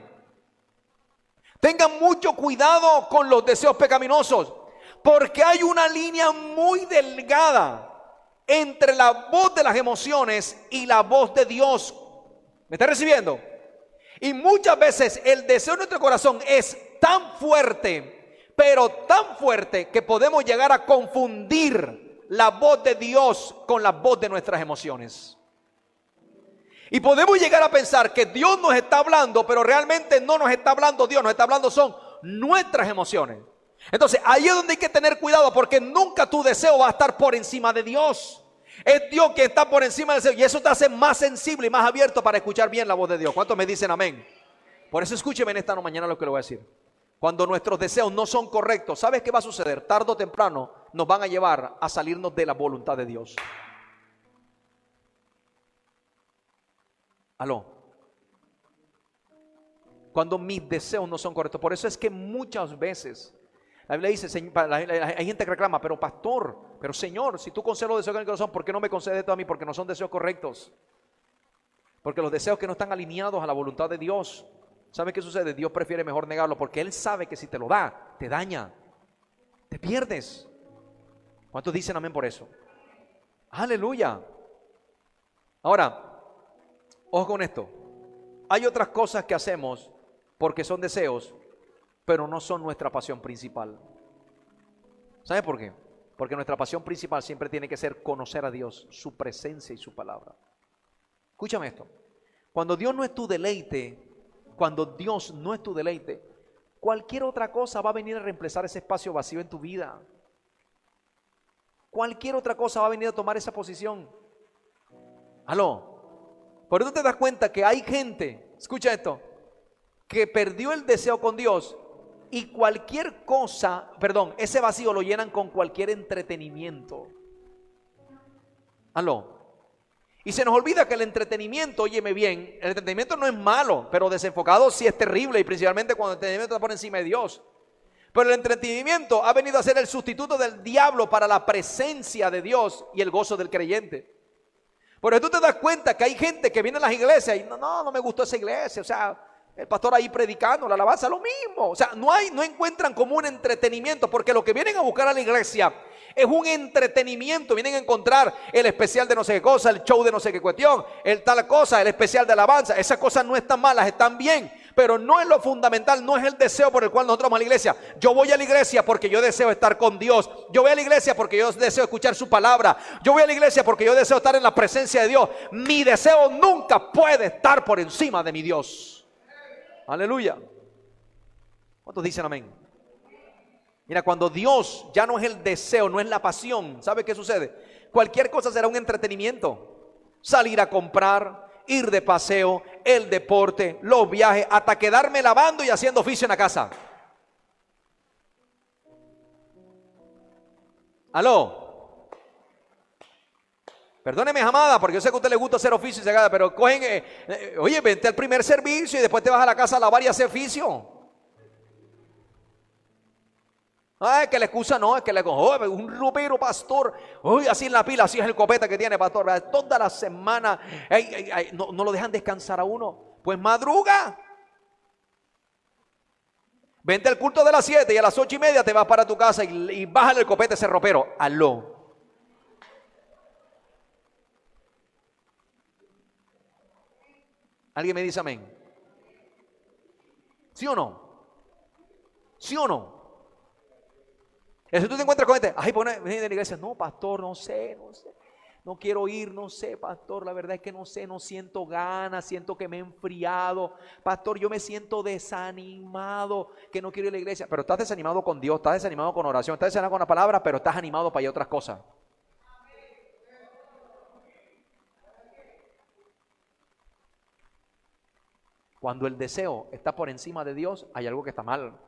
Tengan mucho cuidado con los deseos pecaminosos, porque hay una línea muy delgada entre la voz de las emociones y la voz de Dios. ¿Me está recibiendo? Y muchas veces el deseo de nuestro corazón es tan fuerte, pero tan fuerte que podemos llegar a confundir la voz de Dios con la voz de nuestras emociones. Y podemos llegar a pensar que Dios nos está hablando, pero realmente no nos está hablando Dios, nos está hablando son nuestras emociones. Entonces ahí es donde hay que tener cuidado porque nunca tu deseo va a estar por encima de Dios. Es Dios que está por encima del deseo y eso te hace más sensible y más abierto para escuchar bien la voz de Dios. ¿Cuántos me dicen amén? Por eso escúcheme en esta mañana lo que le voy a decir. Cuando nuestros deseos no son correctos, ¿sabes qué va a suceder? Tardo o temprano nos van a llevar a salirnos de la voluntad de Dios. Aló. Cuando mis deseos no son correctos. Por eso es que muchas veces la Biblia dice, hay gente que reclama, pero pastor, pero Señor, si tú concedes los deseos que el corazón, ¿por qué no me concedes esto a mí? Porque no son deseos correctos. Porque los deseos que no están alineados a la voluntad de Dios, ¿sabe qué sucede? Dios prefiere mejor negarlo porque Él sabe que si te lo da, te daña, te pierdes. ¿Cuántos dicen amén por eso? Aleluya. Ahora, ojo con esto. Hay otras cosas que hacemos porque son deseos pero no son nuestra pasión principal. ¿Sabe por qué? Porque nuestra pasión principal siempre tiene que ser conocer a Dios, su presencia y su palabra. Escúchame esto. Cuando Dios no es tu deleite, cuando Dios no es tu deleite, cualquier otra cosa va a venir a reemplazar ese espacio vacío en tu vida. Cualquier otra cosa va a venir a tomar esa posición. Aló. Por eso te das cuenta que hay gente, escucha esto, que perdió el deseo con Dios y cualquier cosa, perdón, ese vacío lo llenan con cualquier entretenimiento. Aló. Y se nos olvida que el entretenimiento, óyeme bien, el entretenimiento no es malo, pero desenfocado sí es terrible y principalmente cuando el entretenimiento está por encima de Dios. Pero el entretenimiento ha venido a ser el sustituto del diablo para la presencia de Dios y el gozo del creyente. Por eso tú te das cuenta que hay gente que viene a las iglesias y no, no, no me gustó esa iglesia. O sea, el pastor ahí predicando, la alabanza, lo mismo. O sea, no hay, no encuentran como un entretenimiento, porque lo que vienen a buscar a la iglesia es un entretenimiento. Vienen a encontrar el especial de no sé qué cosa, el show de no sé qué cuestión, el tal cosa, el especial de alabanza. Esas cosas no están malas, están bien. Pero no es lo fundamental, no es el deseo por el cual nosotros vamos a la iglesia. Yo voy a la iglesia porque yo deseo estar con Dios. Yo voy a la iglesia porque yo deseo escuchar su palabra. Yo voy a la iglesia porque yo deseo estar en la presencia de Dios. Mi deseo nunca puede estar por encima de mi Dios. Aleluya. ¿Cuántos dicen amén? Mira, cuando Dios ya no es el deseo, no es la pasión, ¿sabe qué sucede? Cualquier cosa será un entretenimiento. Salir a comprar, ir de paseo, el deporte, los viajes, hasta quedarme lavando y haciendo oficio en la casa. Aló. Perdóneme, amada, porque yo sé que a usted le gusta hacer oficio y se pero cogen, eh, eh, oye, vente al primer servicio y después te vas a la casa a lavar y hacer oficio. Ah, es que la excusa no, es que le oh, un ropero pastor, uy, así en la pila, así es el copeta que tiene pastor, toda la semana, no, lo dejan descansar a uno, pues madruga. Vente al culto de las 7 y a las ocho y media te vas para tu casa y, y bájale el copete a ese ropero, aló. ¿Alguien me dice amén? ¿Sí o no? ¿Sí o no? Si tú te encuentras con gente, ay, pone de la iglesia, no, pastor, no sé, no sé. No quiero ir, no sé, pastor. La verdad es que no sé, no siento ganas, siento que me he enfriado. Pastor, yo me siento desanimado, que no quiero ir a la iglesia. Pero estás desanimado con Dios, estás desanimado con oración, estás desanimado con la palabra, pero estás animado para ir a otras cosas. Cuando el deseo está por encima de Dios, hay algo que está mal.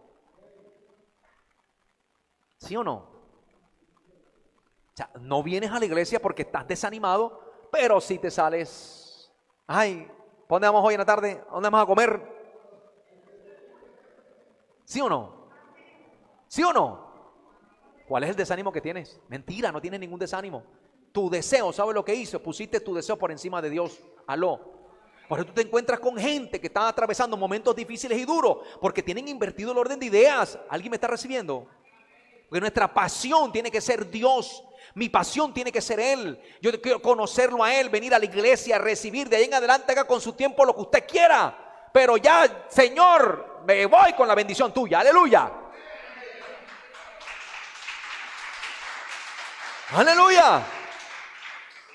¿Sí o no? O sea, no vienes a la iglesia porque estás desanimado, pero si te sales, ay, ¿dónde vamos hoy en la tarde? ¿Dónde vamos a comer? ¿Sí o no? ¿Sí o no? ¿Cuál es el desánimo que tienes? Mentira, no tienes ningún desánimo. Tu deseo, ¿sabes lo que hizo? Pusiste tu deseo por encima de Dios. Aló. Por eso tú te encuentras con gente que está atravesando momentos difíciles y duros porque tienen invertido el orden de ideas. ¿Alguien me está recibiendo? Porque nuestra pasión tiene que ser Dios. Mi pasión tiene que ser Él. Yo quiero conocerlo a Él, venir a la iglesia, recibir de ahí en adelante, haga con su tiempo lo que usted quiera. Pero ya, Señor, me voy con la bendición tuya. Aleluya. Aleluya.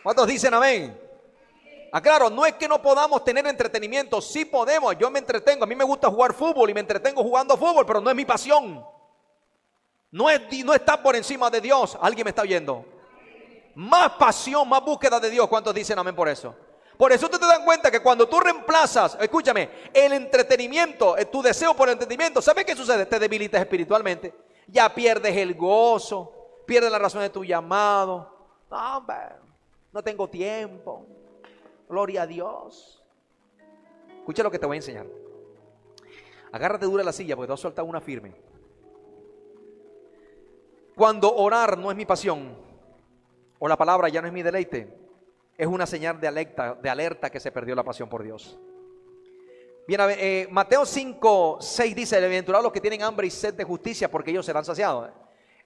¿Cuántos dicen amén? Aclaro, no es que no podamos tener entretenimiento, sí podemos, yo me entretengo, a mí me gusta jugar fútbol y me entretengo jugando fútbol, pero no es mi pasión. No, es, no está por encima de Dios. ¿Alguien me está oyendo? Más pasión, más búsqueda de Dios. ¿Cuántos dicen amén por eso? Por eso te, dan cuenta que cuando tú reemplazas, escúchame, el entretenimiento, eh, tu deseo por el entretenimiento, ¿sabes qué sucede? Te debilitas espiritualmente. Ya pierdes el gozo, pierdes la razón de tu llamado. No, no tengo tiempo. Gloria a Dios. Escucha lo que te voy a enseñar. Agárrate dura la silla porque te vas a una firme. Cuando orar no es mi pasión, o la palabra ya no es mi deleite, es una señal de alerta, de alerta que se perdió la pasión por Dios. Bien, eh, Mateo 5, 6 dice, bienaventurados los que tienen hambre y sed de justicia, porque ellos serán saciados.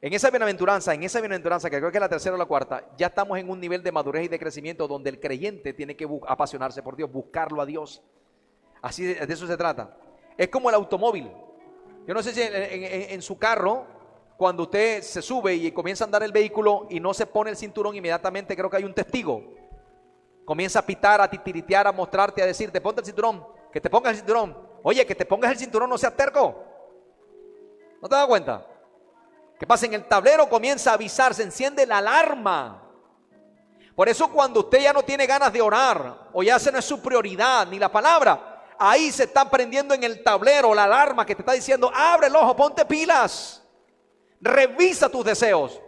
En esa bienaventuranza, en esa bienaventuranza, que creo que es la tercera o la cuarta, ya estamos en un nivel de madurez y de crecimiento donde el creyente tiene que apasionarse por Dios, buscarlo a Dios. Así de, eso se trata. Es como el automóvil. Yo no sé si en su carro cuando usted se sube y comienza a andar el vehículo y no se pone el cinturón, inmediatamente creo que hay un testigo. Comienza a pitar, a titiritear, a mostrarte, a decirte, ponte el cinturón, que te pongas el cinturón. Oye, que te pongas el cinturón, no seas terco. ¿No te das cuenta? ¿Qué pasa? En el tablero comienza a avisar, se enciende la alarma. Por eso cuando usted ya no tiene ganas de orar, o ya esa no es su prioridad, ni la palabra, ahí se está prendiendo en el tablero la alarma que te está diciendo, abre el ojo, ponte pilas. Revisa tus deseos.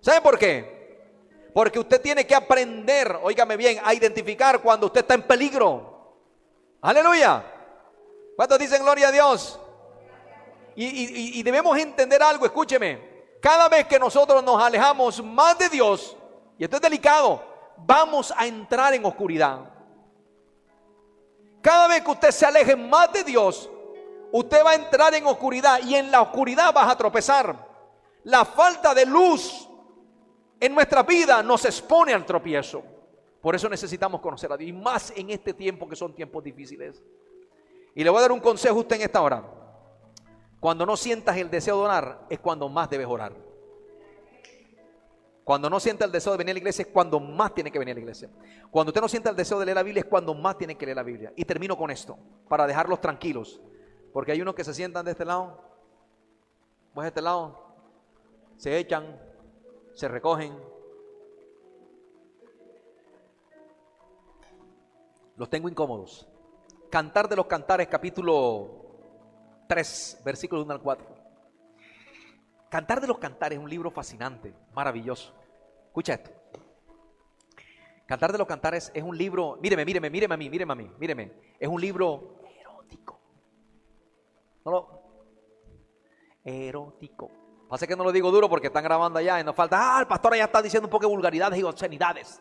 ¿Sabe por qué? Porque usted tiene que aprender, óigame bien, a identificar cuando usted está en peligro. Aleluya. ¿Cuántos dicen gloria a Dios? Y, y, debemos entender algo, escúcheme. Cada vez que nosotros nos alejamos más de Dios, y esto es delicado, vamos a entrar en oscuridad. Cada vez que usted se aleje más de Dios, usted va a entrar en oscuridad y en la oscuridad vas a tropezar. La falta de luz en nuestra vida nos expone al tropiezo. Por eso necesitamos conocer a Dios y más en este tiempo que son tiempos difíciles. Y le voy a dar un consejo a usted en esta hora. Cuando no sientas el deseo de orar es cuando más debes orar. Cuando no sienta el deseo de venir a la iglesia es cuando más tiene que venir a la iglesia. Cuando usted no sienta el deseo de leer la Biblia es cuando más tiene que leer la Biblia. Y termino con esto, para dejarlos tranquilos. Porque hay unos que se sientan de este lado, pues de este lado, se echan, se recogen. Los tengo incómodos. Cantar de los Cantares, capítulo 3, versículos 1 al 4. Cantar de los Cantares es un libro fascinante, maravilloso. Escucha esto. Cantar de los Cantares es un libro, míreme, míreme, míreme a mí, míreme a mí, míreme. Es un libro erótico. No lo, erótico. Pasa que no lo digo duro porque están grabando allá y nos falta, ah, el pastor ya está diciendo un poco de vulgaridades y obscenidades.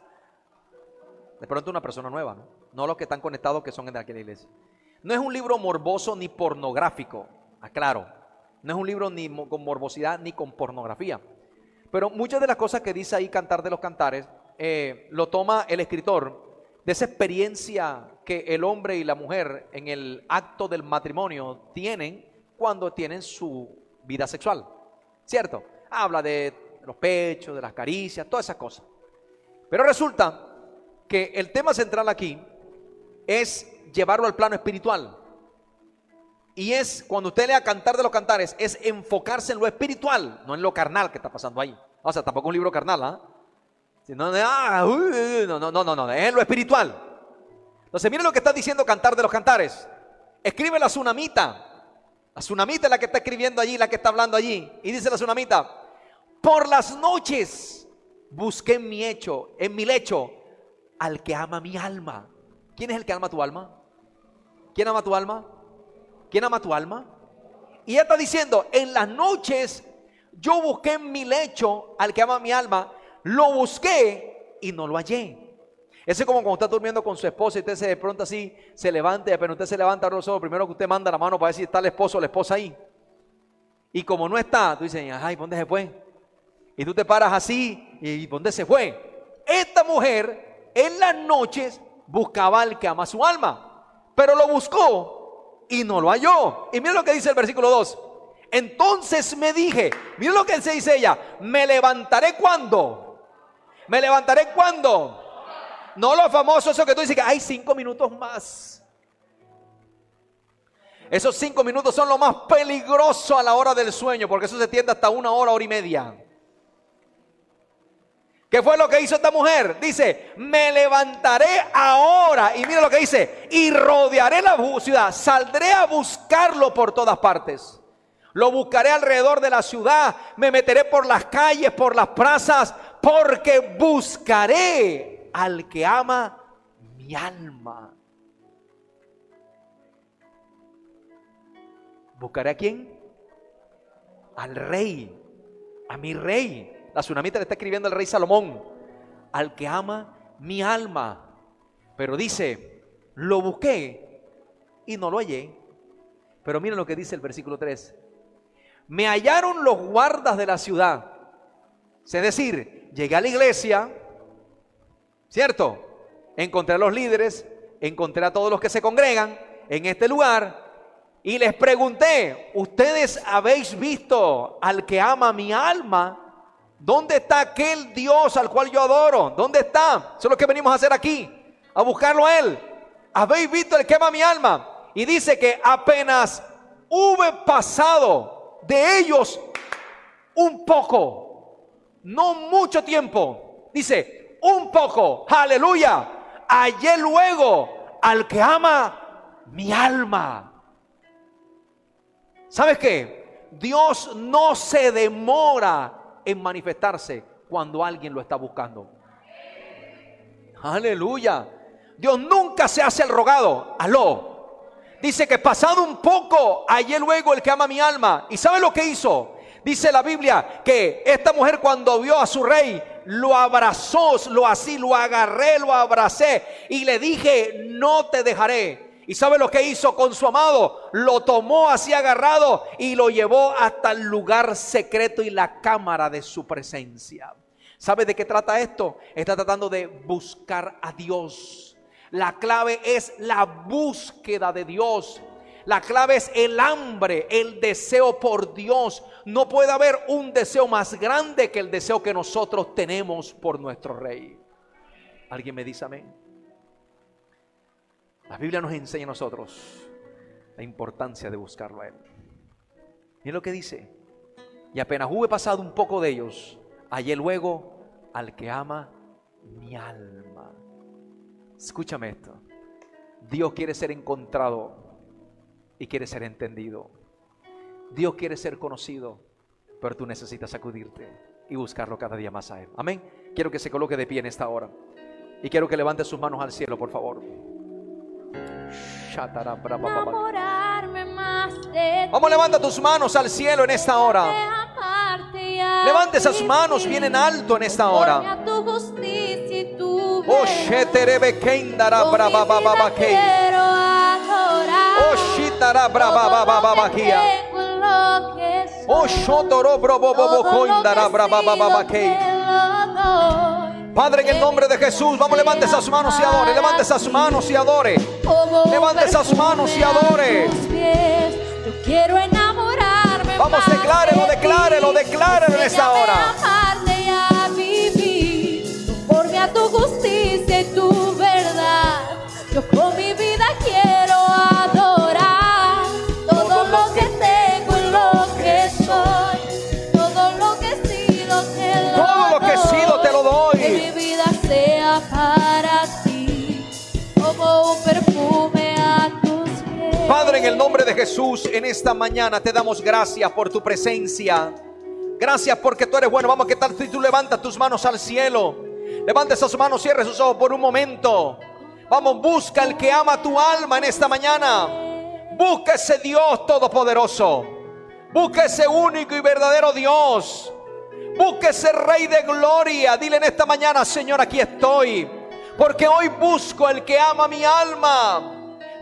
De pronto una persona nueva, ¿no? No los que están conectados que son de aquella iglesia. No es un libro morboso ni pornográfico, aclaro. No es un libro ni con morbosidad ni con pornografía. Pero muchas de las cosas que dice ahí Cantar de los Cantares, eh, lo toma el escritor de esa experiencia que el hombre y la mujer en el acto del matrimonio tienen cuando tienen su vida sexual. ¿Cierto? Habla de los pechos, de las caricias, todas esas cosas. Pero resulta que el tema central aquí es llevarlo al plano espiritual. Y es, cuando usted lea Cantar de los Cantares, es enfocarse en lo espiritual, no en lo carnal que está pasando ahí. O sea, tampoco un libro carnal, ¿ah? ¿eh? no, no, no, no, no, es lo espiritual. Entonces, miren lo que está diciendo Cantar de los Cantares. Escribe la tsunamita. La tsunamita es la que está escribiendo allí, la que está hablando allí. Y dice la tsunamita, por las noches busqué en mi hecho, en mi lecho, al que ama mi alma. ¿Quién es el que ama tu alma? ¿Quién ama tu alma? ¿Quién ama tu alma? Y ella está diciendo, en las noches yo busqué en mi lecho al que ama mi alma, lo busqué y no lo hallé. Ese es como cuando está durmiendo con su esposa y usted se de pronto así se levanta apenas usted se levanta los ojos, primero que usted manda la mano para ver si está el esposo o la esposa ahí. Y como no está, tú dices, ay, ¿dónde se fue? Y tú te paras así y ¿dónde se fue? Esta mujer en las noches buscaba al que ama su alma, pero lo buscó y no lo halló. Y mira lo que dice el versículo 2. Entonces me dije, mira lo que se dice ella, me levantaré cuando. Me levantaré cuando. No lo famoso eso que tú dices que hay cinco minutos más. Esos cinco minutos son lo más peligroso a la hora del sueño, porque eso se tiende hasta una hora, hora y media. ¿Qué fue lo que hizo esta mujer? Dice, me levantaré ahora. Y mira lo que dice, y rodearé la ciudad. Saldré a buscarlo por todas partes. Lo buscaré alrededor de la ciudad. Me meteré por las calles, por las plazas, porque buscaré al que ama mi alma. ¿Buscaré a quién? Al rey, a mi rey. La tsunamita le está escribiendo al rey Salomón, al que ama mi alma. Pero dice, lo busqué y no lo hallé. Pero miren lo que dice el versículo 3. Me hallaron los guardas de la ciudad. Es decir, llegué a la iglesia, ¿cierto? Encontré a los líderes, encontré a todos los que se congregan en este lugar y les pregunté, ¿ustedes habéis visto al que ama mi alma? ¿Dónde está aquel Dios al cual yo adoro? ¿Dónde está? Eso es lo que venimos a hacer aquí, a buscarlo a Él. ¿Habéis visto el quema mi alma? Y dice que apenas hube pasado de ellos un poco, no mucho tiempo. Dice, un poco, aleluya. Hallé luego al que ama mi alma. ¿Sabes qué? Dios no se demora en manifestarse cuando alguien lo está buscando. Aleluya. Dios nunca se hace el rogado. Aló. Dice que pasado un poco, hallé luego el que ama mi alma. ¿Y sabe lo que hizo? Dice la Biblia que esta mujer cuando vio a su rey lo abrazó, lo así, lo agarré, lo abracé y le dije, no te dejaré. ¿Y sabe lo que hizo con su amado? Lo tomó así agarrado y lo llevó hasta el lugar secreto y la cámara de su presencia. ¿Sabe de qué trata esto? Está tratando de buscar a Dios. La clave es la búsqueda de Dios. La clave es el hambre, el deseo por Dios. No puede haber un deseo más grande que el deseo que nosotros tenemos por nuestro Rey. ¿Alguien me dice amén? La Biblia nos enseña a nosotros la importancia de buscarlo a Él. Miren lo que dice. Y apenas hube pasado un poco de ellos, hallé luego al que ama mi alma. Escúchame esto. Dios quiere ser encontrado y quiere ser entendido. Dios quiere ser conocido, pero tú necesitas sacudirte y buscarlo cada día más a Él. Amén. Quiero que se coloque de pie en esta hora. Y quiero que levante sus manos al cielo, por favor. Vamos, levanta tus manos al cielo en esta hora. Levante esas manos bien en alto en esta hora. Oh, sheterebe kendara braba baba kei. Oh, shitara braba baba baba kia. Oh, shotoro brobo bobo koindara braba baba kei. Padre, en el nombre de Jesús, vamos, levante esas manos y adore, levante esas manos y adore. Levante esas manos y adore. Yo quiero enamorarme. Vamos, declárelo, declárelo, declárelo en esta hora. Amarte y a vivir conforme a tu justicia y tu verdad. Yo con mi vida Padre, en el nombre de Jesús, en esta mañana te damos gracias por tu presencia. Gracias porque tú eres bueno. Vamos, ¿qué tal si tú levantas tus manos al cielo? Levanta esas manos, cierre sus ojos por un momento. Vamos, busca el que ama tu alma en esta mañana. Busca ese Dios todopoderoso. Busca ese único y verdadero Dios. Busca ese Rey de gloria. Dile en esta mañana, Señor, aquí estoy. Porque hoy busco el que ama mi alma.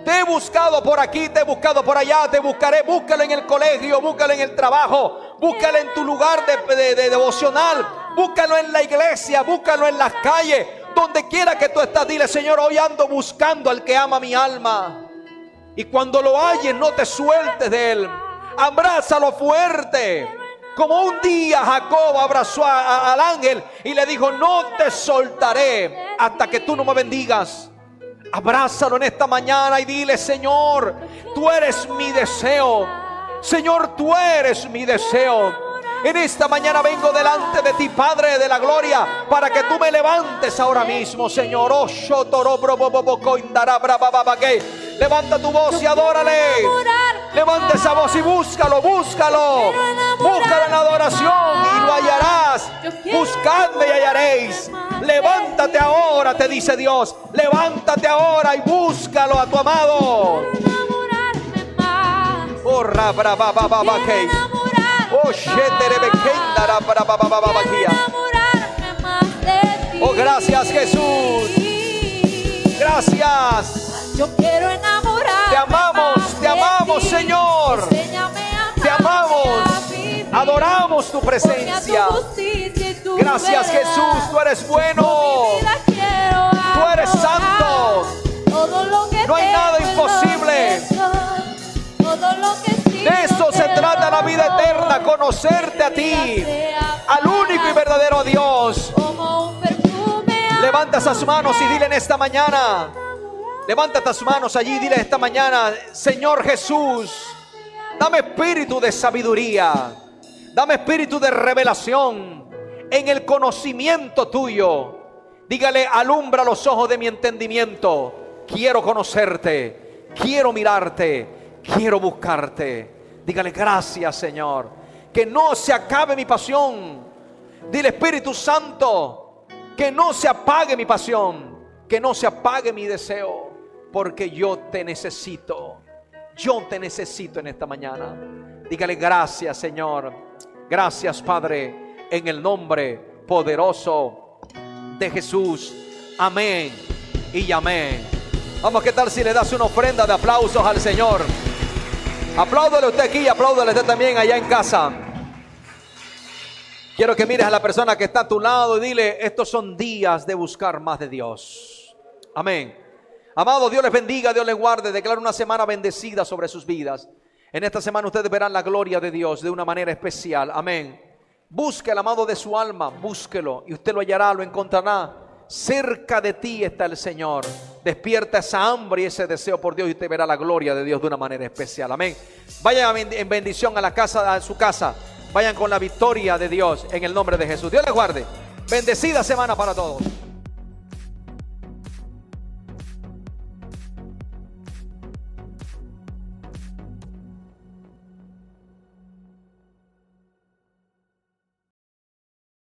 Te he buscado por aquí, te he buscado por allá, te buscaré. Búscalo en el colegio, búscalo en el trabajo, búscalo en tu lugar de, de- de devocional, búscalo en la iglesia, búscalo en las calles, donde quiera que tú estás. Dile, Señor, hoy ando buscando al que ama mi alma. Y cuando lo halles, no te sueltes de él. Abrázalo fuerte. Como un día Jacob abrazó al ángel y le dijo, no te soltaré hasta que tú no me bendigas. Abrázalo en esta mañana y dile, Señor, tú eres mi deseo. Señor, tú eres mi deseo. En esta mañana vengo delante de ti, Padre de la gloria, para que tú me levantes ahora mismo, Señor. Levanta tu voz y adórale. Levanta esa voz y búscalo, búscalo. Búscalo en adoración y lo hallarás. Buscadme y hallaréis. Levántate ahora, te dice Dios. Levántate ahora y búscalo a tu amado. Oh, ra, bra, ba, ba, ba, ba, Quiero que. enamorarme Oh. Oh, gracias, Jesús. Gracias. Yo quiero enamorarme Te amamos, te amamos, ti. Señor. A Te amamos. a. Adoramos tu presencia. tu Gracias, verdad. Jesús. Tú eres bueno. Tú eres santo. Todo lo que No hay nada imposible. todo lo que De eso se trata la vida eterna, conocerte a ti, al único y verdadero Dios. Levanta esas manos y dile en esta mañana. Levanta tus manos allí y dile esta mañana, Señor Jesús, dame espíritu de sabiduría, dame espíritu de revelación en el conocimiento tuyo. Dígale, alumbra los ojos de mi entendimiento. Quiero conocerte, quiero mirarte, quiero buscarte. Dígale, gracias Señor. Que no se acabe mi pasión. Dile, Espíritu Santo, que no se apague mi pasión, que no se apague mi deseo, porque yo te necesito. Yo te necesito en esta mañana. Dígale gracias, Señor. Gracias, Padre, en el nombre poderoso de Jesús. Amén y amén. Vamos, ¿qué tal si le das una ofrenda de aplausos al Señor? Apláudale usted aquí y apláudale usted también allá en casa. Quiero que mires a la persona que está a tu lado y dile, estos son días de buscar más de Dios. Amén. Amado, Dios les bendiga, Dios les guarde. Declaro una semana bendecida sobre sus vidas. En esta semana ustedes verán la gloria de Dios de una manera especial. Amén. Busque el amado de su alma, búsquelo y usted lo hallará, lo encontrará. Cerca de ti está el Señor. Despierta esa hambre y ese deseo por Dios y usted verá la gloria de Dios de una manera especial. Amén. Vayan en bendición a la casa, a su casa. Vayan con la victoria de Dios en el nombre de Jesús. Dios les guarde. Bendecida semana para todos.